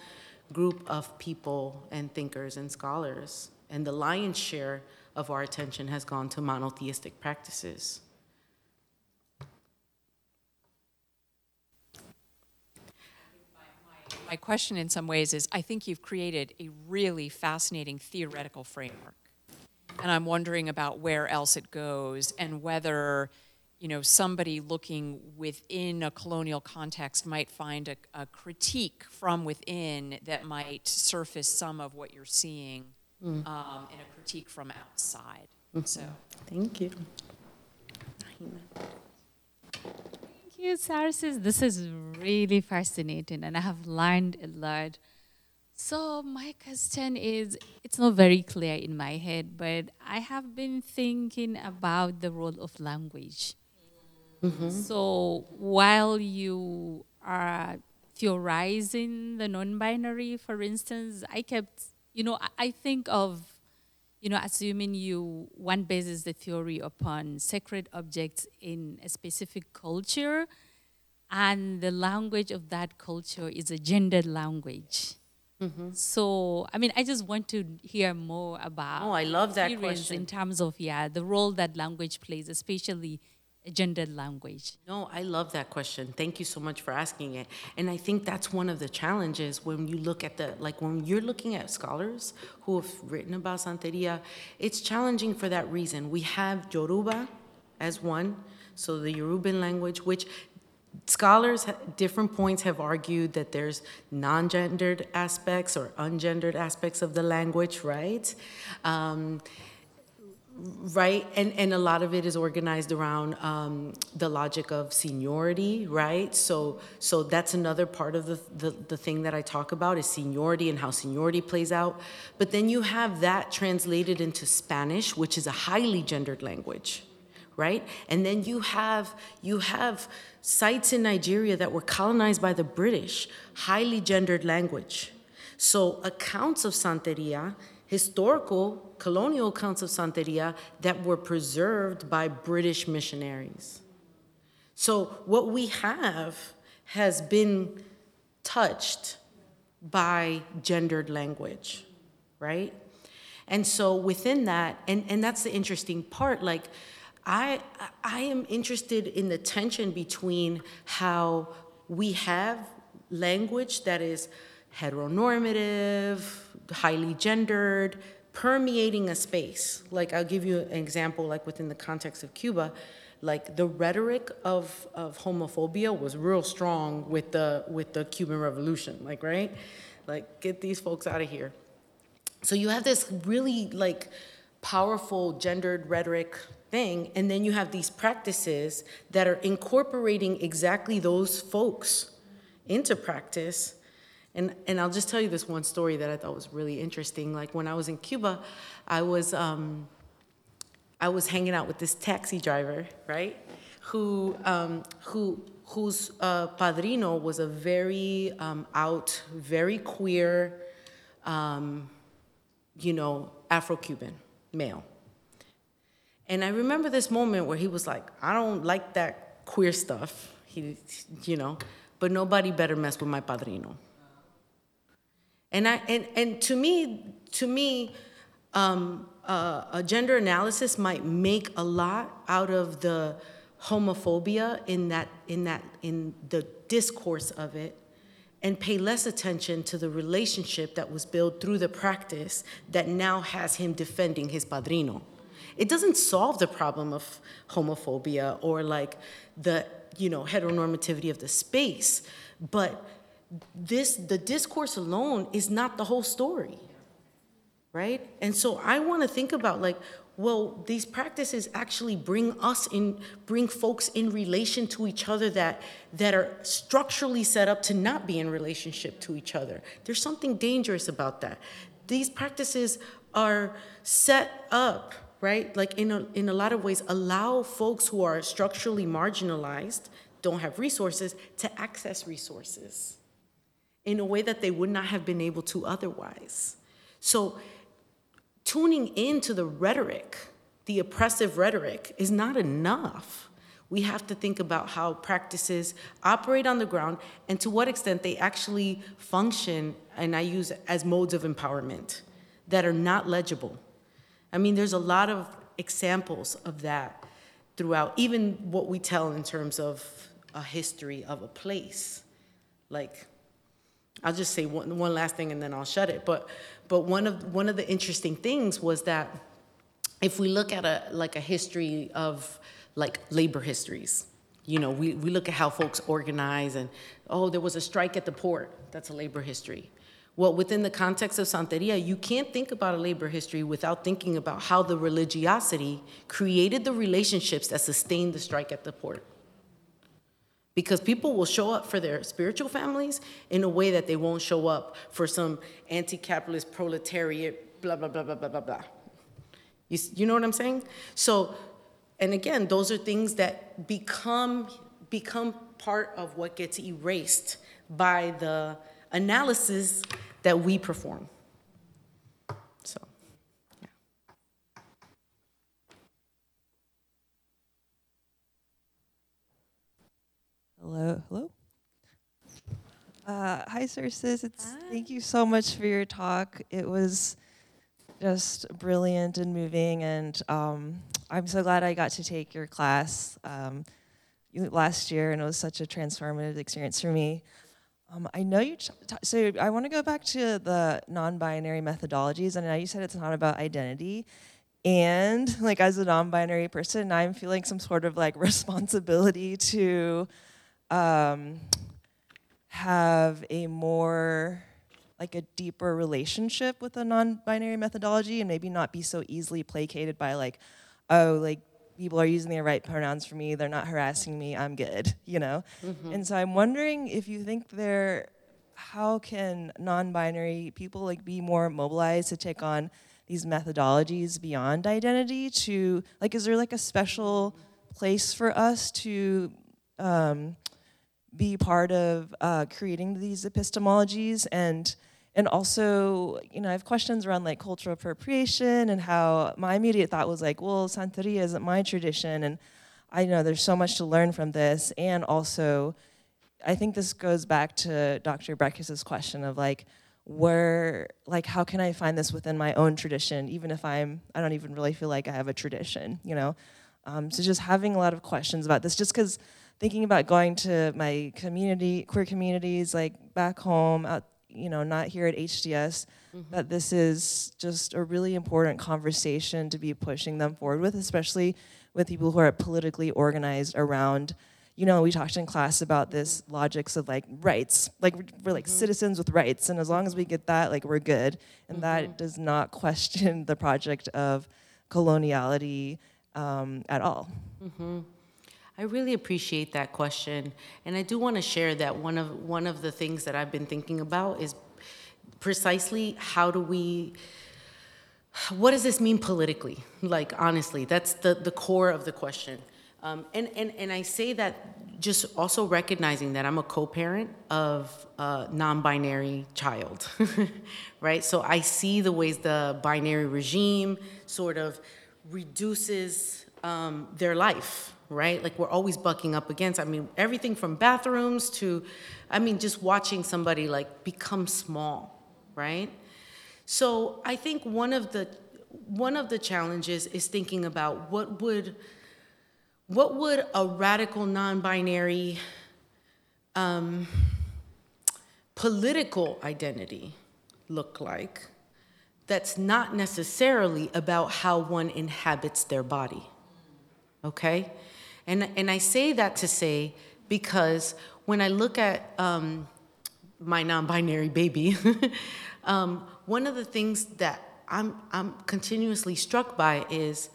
group of people and thinkers and scholars. And the lion's share of our attention has gone to monotheistic practices. My question in some ways is I think you've created a really fascinating theoretical framework. And I'm wondering about where else it goes and whether, you know, somebody looking within a colonial context might find a, a critique from within that might surface some of what you're seeing um, in a critique from outside. So. Thank you. Thank you, Xhercis. This is really fascinating, and I have learned a lot. So my question is, it's not very clear in my head, but I have been thinking about the role of language. Mm-hmm. So while you are theorizing the non-binary, for instance, I kept, you know, I- I think of, you know, assuming you one bases the theory upon sacred objects in a specific culture, and the language of that culture is a gendered language. Mm-hmm. So, I mean, I just want to hear more about. Oh, I love that question. In terms of yeah, the role that language plays, especially gendered language. No, I love that question. Thank you so much for asking it. And I think that's one of the challenges when you look at the, like when you're looking at scholars who have written about Santeria, it's challenging for that reason. We have Yoruba as one, so the Yoruban language, which scholars at different points have argued that there's non-gendered aspects or ungendered aspects of the language, right? Um, right and and a lot of it is organized around um, the logic of seniority right? So so that's another part of the, the the thing that i talk about is seniority and how seniority plays out. But then you have that translated into spanish which is a highly gendered language right? And then you have you have sites in nigeria that were colonized by the british highly gendered language so accounts of santeria historical colonial accounts of Santeria that were preserved by British missionaries. So what we have has been touched by gendered language, right? And so within that, and, and that's the interesting part, like I I am interested in the tension between how we have language that is heteronormative, highly gendered, permeating a space. Like I'll give you an example, like within the context of Cuba, like the rhetoric of, of homophobia was real strong with the with the Cuban Revolution, like right? Like get these folks out of here. So you have this really like powerful gendered rhetoric thing, and then you have these practices that are incorporating exactly those folks into practice and, and I'll just tell you this one story that I thought was really interesting. Like when I was in Cuba, I was, um, I was hanging out with this taxi driver, right? Who, um, who, whose uh, padrino was a very um, out, very queer, um, you know, Afro-Cuban male. And I remember this moment where he was like, I don't like that queer stuff, he, you know, but nobody better mess with my padrino. And I and and to me, to me, um, uh, a gender analysis might make a lot out of the homophobia in that in that in the discourse of it, and pay less attention to the relationship that was built through the practice that now has him defending his padrino. It doesn't solve the problem of homophobia or like the you know heteronormativity of the space, but this the discourse alone is not the whole story right? And so i want to think about like well these practices actually bring us in bring folks in relation to each other that that are structurally set up to not be in relationship to each other. There's something dangerous about that. These practices are set up right like in a, in a lot of ways allow folks who are structurally marginalized don't have resources to access resources in a way that they would not have been able to otherwise. So, tuning into the rhetoric, the oppressive rhetoric, is not enough. We have to think about how practices operate on the ground and to what extent they actually function, and I use as modes of empowerment that are not legible. I mean, there's a lot of examples of that throughout, even what we tell in terms of a history of a place. Like, I'll just say one, one last thing and then I'll shut it. But, but one, of, one of the interesting things was that if we look at a, like a history of like labor histories, you know, we, we look at how folks organize and, oh, there was a strike at the port. That's a labor history. Well, within the context of Santeria, you can't think about a labor history without thinking about how the religiosity created the relationships that sustained the strike at the port. Because people will show up for their spiritual families in a way that they won't show up for some anti capitalist proletariat, blah, blah, blah, blah, blah, blah, blah. You, you know what I'm saying? So, and again, those are things that become, become part of what gets erased by the analysis that we perform. So, yeah. Hello, hello. Uh, hi, Xhercis. It's thank you so much for your talk. It was just brilliant and moving, and um, I'm so glad I got to take your class um, last year, and it was such a transformative experience for me. Um, I know you. T- t- so I want to go back to the non-binary methodologies, and I know you said it's not about identity. And like as a non-binary person, I'm feeling some sort of like responsibility to um, have a more like a deeper relationship with a non-binary methodology and maybe not be so easily placated by like oh like people are using the right pronouns for me they're not harassing me i'm good you know? And so i'm wondering if you think there how can non-binary people like be more mobilized to take on these methodologies beyond identity to like is there like a special place for us to um, be part of uh, creating these epistemologies and and also you know i have questions around like cultural appropriation and how my immediate thought was like well santeria isn't my tradition and i know there's so much to learn from this. And also i think this goes back to dr Brekus's question of like where like how can i find this within my own tradition even if i'm i don't even really feel like i have a tradition you know? Um, so just having a lot of questions about this just because thinking about going to my community, queer communities, like back home, out, you know, not here at HDS, that mm-hmm. this is just a really important conversation to be pushing them forward with, especially with people who are politically organized around. You know, we talked in class about this mm-hmm. logics of like rights, like we're, like mm-hmm. citizens with rights, and as long as we get that, like we're good, and that does not question the project of coloniality um, at all. I really appreciate that question, and I do want to share that one of one of the things that I've been thinking about is precisely how do we what does this mean politically? Like honestly, that's the the core of the question. Um, and and and I say that just also recognizing that I'm a co-parent of a non-binary child, right? So I see the ways the binary regime sort of reduces um, their life, right? Like we're always bucking up against. I mean, everything from bathrooms to, I mean, just watching somebody like become small, right? So I think one of the one of the challenges is thinking about what would what would a radical non-binary um, political identity look like that's not necessarily about how one inhabits their body okay and and i say that to say because when i look at um, my non-binary baby um, one of the things that I'm, I'm continuously struck by is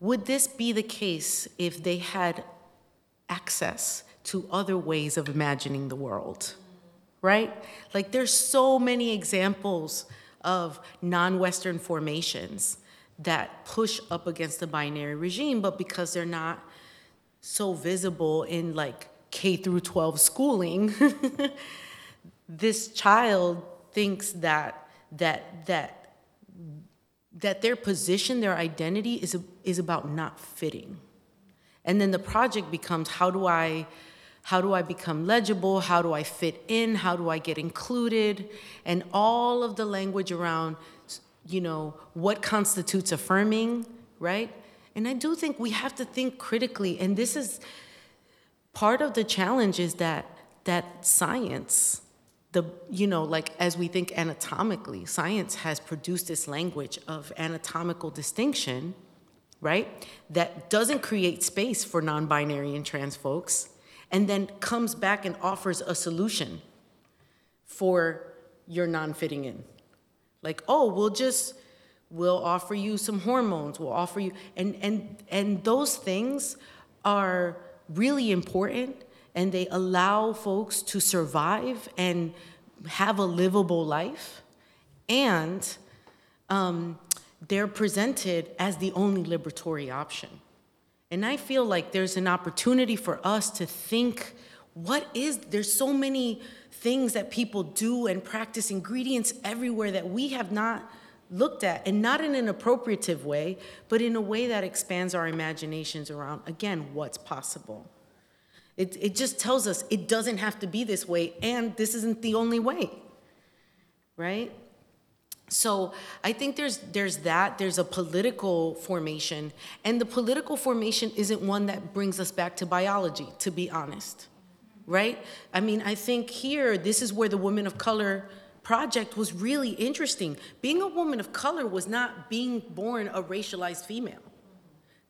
would this be the case if they had access to other ways of imagining the world right? Like there's so many examples of non-western formations that push up against the binary regime but because they're not so visible in like K through 12 schooling, this child thinks that that that that their position, their identity is is about not fitting. And then the project becomes how do I how do I become legible? How do I fit in? How do I get included? And all of the language around you know what constitutes affirming, right? And I do think we have to think critically and this is part of the challenge is that that science the you know like as we think anatomically science has produced this language of anatomical distinction right? That doesn't create space for non-binary and trans folks and then comes back and offers a solution for your non-fitting in. Like oh we'll just we'll offer you some hormones we'll offer you and and and those things are really important and they allow folks to survive and have a livable life. And um, they're presented as the only liberatory option. And i feel like there's an opportunity for us to think what is there's so many things that people do and practice ingredients everywhere that we have not looked at and not in an appropriative way but in a way that expands our imaginations around again what's possible it, it just tells us it doesn't have to be this way, and this isn't the only way, right? So I think there's there's that there's a political formation and the political formation isn't one that brings us back to biology to be honest. Right? I mean, I think here this is where the women of color project was really interesting. Being a woman of color was not being born a racialized female.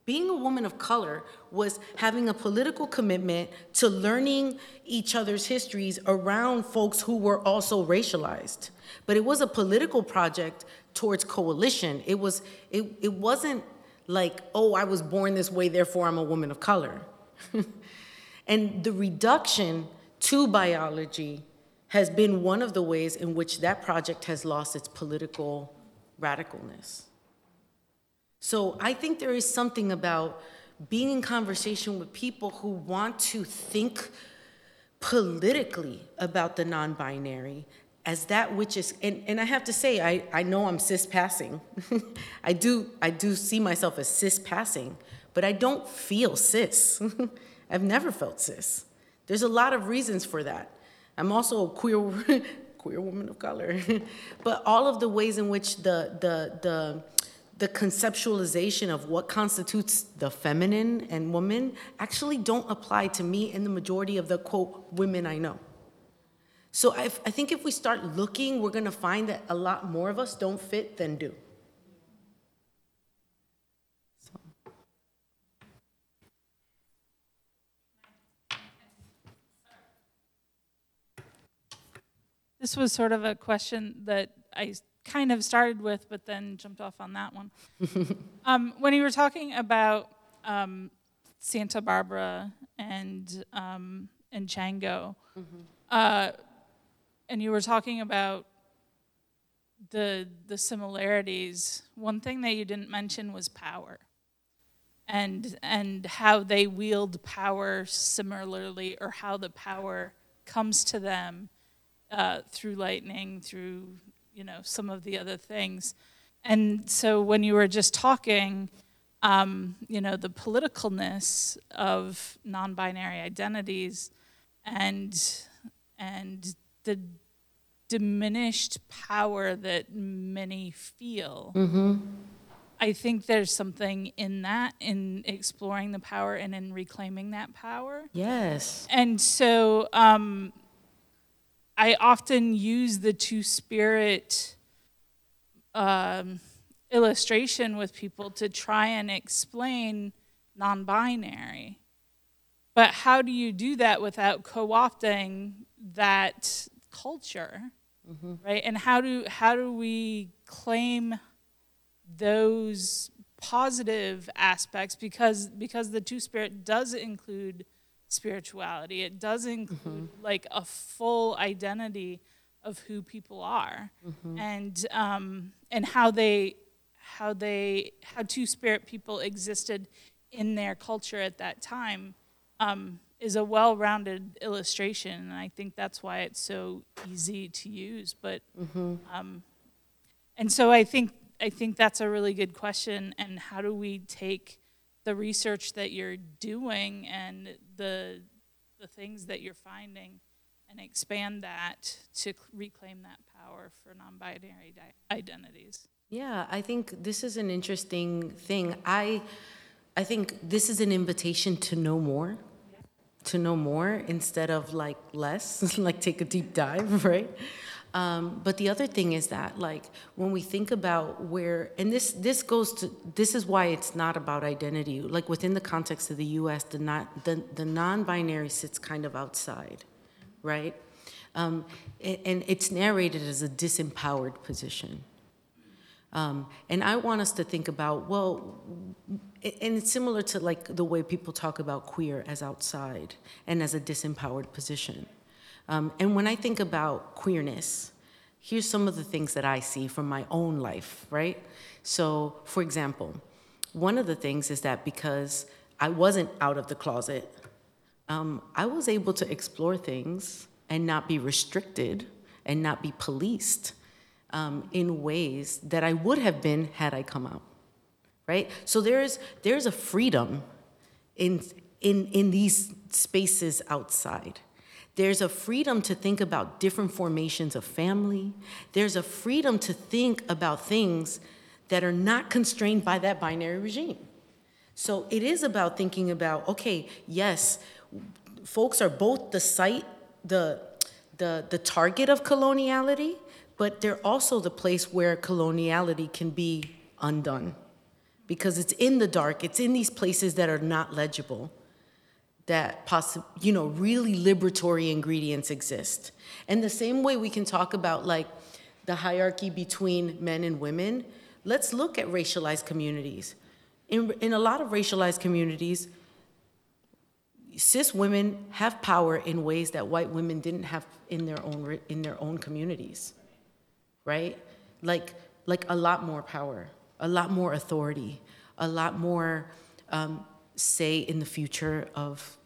Being a woman of color was having a political commitment to learning each other's histories around folks who were also racialized. But it was a political project towards coalition. It was it, it wasn't like, oh, I was born this way, therefore I'm a woman of color. and the reduction to biology has been one of the ways in which that project has lost its political radicalness. So I think there is something about being in conversation with people who want to think politically about the non binary as that which is and, and i have to say i, I know i'm cis passing. I do i do see myself as cis passing but i don't feel cis. I've never felt cis. There's a lot of reasons for that i'm also a queer queer woman of color but all of the ways in which the the the the conceptualization of what constitutes the feminine and woman actually don't apply to me and the majority of the quote women I know. So I, I think if we start looking, we're to find that a lot more of us don't fit than do. So. This was sort of a question that I kind of started with, but then jumped off on that one. um, when you were talking about um, Santa Barbara and um, and Changó, mm-hmm. uh, and you were talking about the the similarities. One thing that you didn't mention was power, and and how they wield power similarly, or how the power comes to them uh, through lightning, through you know, some of the other things. And so when you were just talking, um, you know, the politicalness of non-binary identities and and the diminished power that many feel. Mm-hmm. I think there's something in that, in exploring the power and in reclaiming that power. Yes. And so, um, I often use the two spirit um, illustration with people to try and explain non binary. But how do you do that without co opting that culture? Mm-hmm. Right? And how do, how do we claim those positive aspects because because the two spirit does include spirituality. It does include mm-hmm. like a full identity of who people are mm-hmm. and um, and how they how they how two spirit people existed in their culture at that time. Um, is a well-rounded illustration, and I think that's why it's so easy to use. But um, and so I think I think that's a really good question. And how do we take the research that you're doing and the the things that you're finding and expand that to reclaim that power for non-binary di- identities? Yeah, I think this is an interesting thing. I, I think this is an invitation to know more, to know more instead of like less, like take a deep dive, right? Um, but the other thing is that like when we think about where, and this this goes to this is why it's not about identity. Like within the context of the U.S., the not the, the non-binary sits kind of outside, right? Um, and it's narrated as a disempowered position. Um, and I want us to think about, well, and it's similar to like the way people talk about queer as outside and as a disempowered position. Um, and when I think about queerness, here's some of the things that I see from my own life, right? So, for example, one of the things is that because I wasn't out of the closet, um, I was able to explore things and not be restricted and not be policed um, in ways that I would have been had I come out, right? So there's there's a freedom in in in these spaces outside. There's a freedom to think about different formations of family. There's a freedom to think about things that are not constrained by that binary regime. So it is about thinking about, okay, yes, folks are both the site, the, the, the target of coloniality, but they're also the place where coloniality can be undone. Because it's in the dark, it's in these places that are not legible that possi- you know really liberatory ingredients exist. And the same way we can talk about like the hierarchy between men and women let's look at racialized communities. In, in a lot of racialized communities cis women have power in ways that white women didn't have in their own in their own communities right? Like like a lot more power a lot more authority a lot more um, say in the future of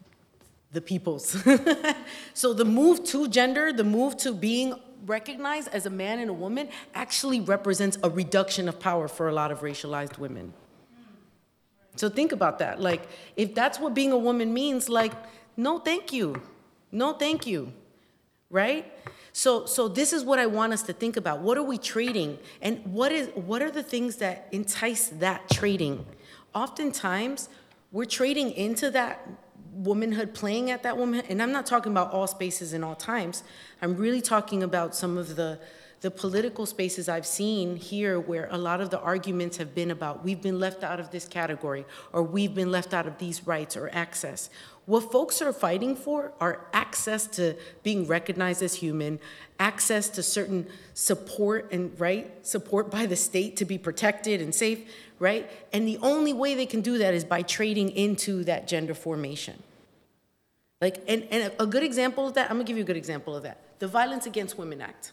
the peoples so the move to gender the move to being recognized as a man and a woman actually represents a reduction of power for a lot of racialized women so think about that. Like, if that's what being a woman means, like, no, thank you. No, thank you. Right? So, so this is what I want us to think about. What are we trading? And what is what are the things that entice that trading? Oftentimes, we're trading into that womanhood, playing at that woman. And I'm not talking about all spaces and all times. I'm really talking about some of the the political spaces I've seen here where a lot of the arguments have been about we've been left out of this category or we've been left out of these rights or access. What folks are fighting for are access to being recognized as human, access to certain support and right support by the state to be protected and safe, right? And the only way they can do that is by trading into that gender formation. Like, and, and a good example of that, I'm gonna give you a good example of that. The Violence Against Women Act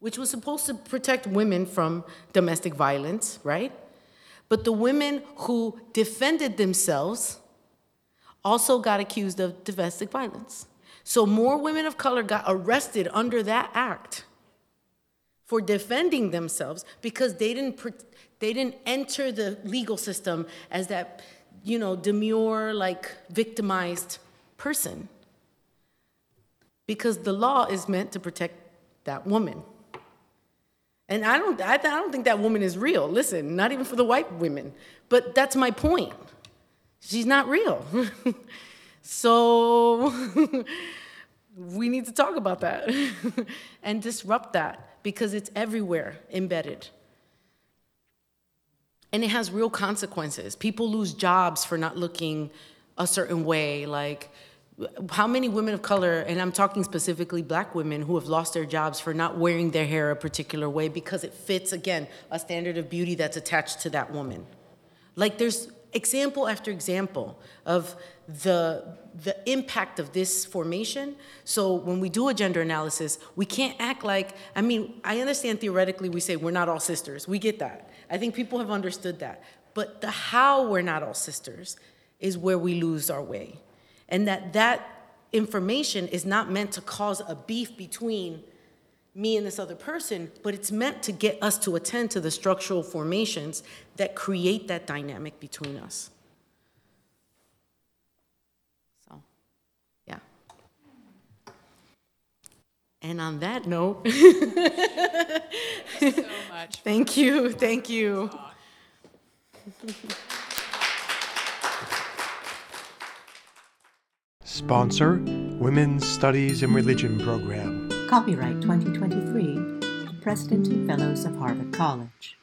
which was supposed to protect women from domestic violence, right? But the women who defended themselves also got accused of domestic violence. So more women of color got arrested under that act for defending themselves because they didn't they didn't enter the legal system as that you know demure like victimized person because the law is meant to protect that woman and I don't, I, I don't think that woman is real. Listen, not even for the white women. But that's my point. She's not real. so we need to talk about that and disrupt that because it's everywhere embedded. And it has real consequences. People lose jobs for not looking a certain way. Like, how many women of color, and I'm talking specifically black women, who have lost their jobs for not wearing their hair a particular way because it fits, again, a standard of beauty that's attached to that woman? Like, there's example after example of the, the impact of this formation. So when we do a gender analysis, we can't act like, I mean, I understand theoretically we say we're not all sisters. We get that. I think people have understood that. But the how we're not all sisters is where we lose our way. And that that information is not meant to cause a beef between me and this other person, but it's meant to get us to attend to the structural formations that create that dynamic between us. So, yeah. And on that note, so much. thank you, thank you. Sponsor Women's Studies and Religion Program. Copyright 2023, President and Fellows of Harvard College.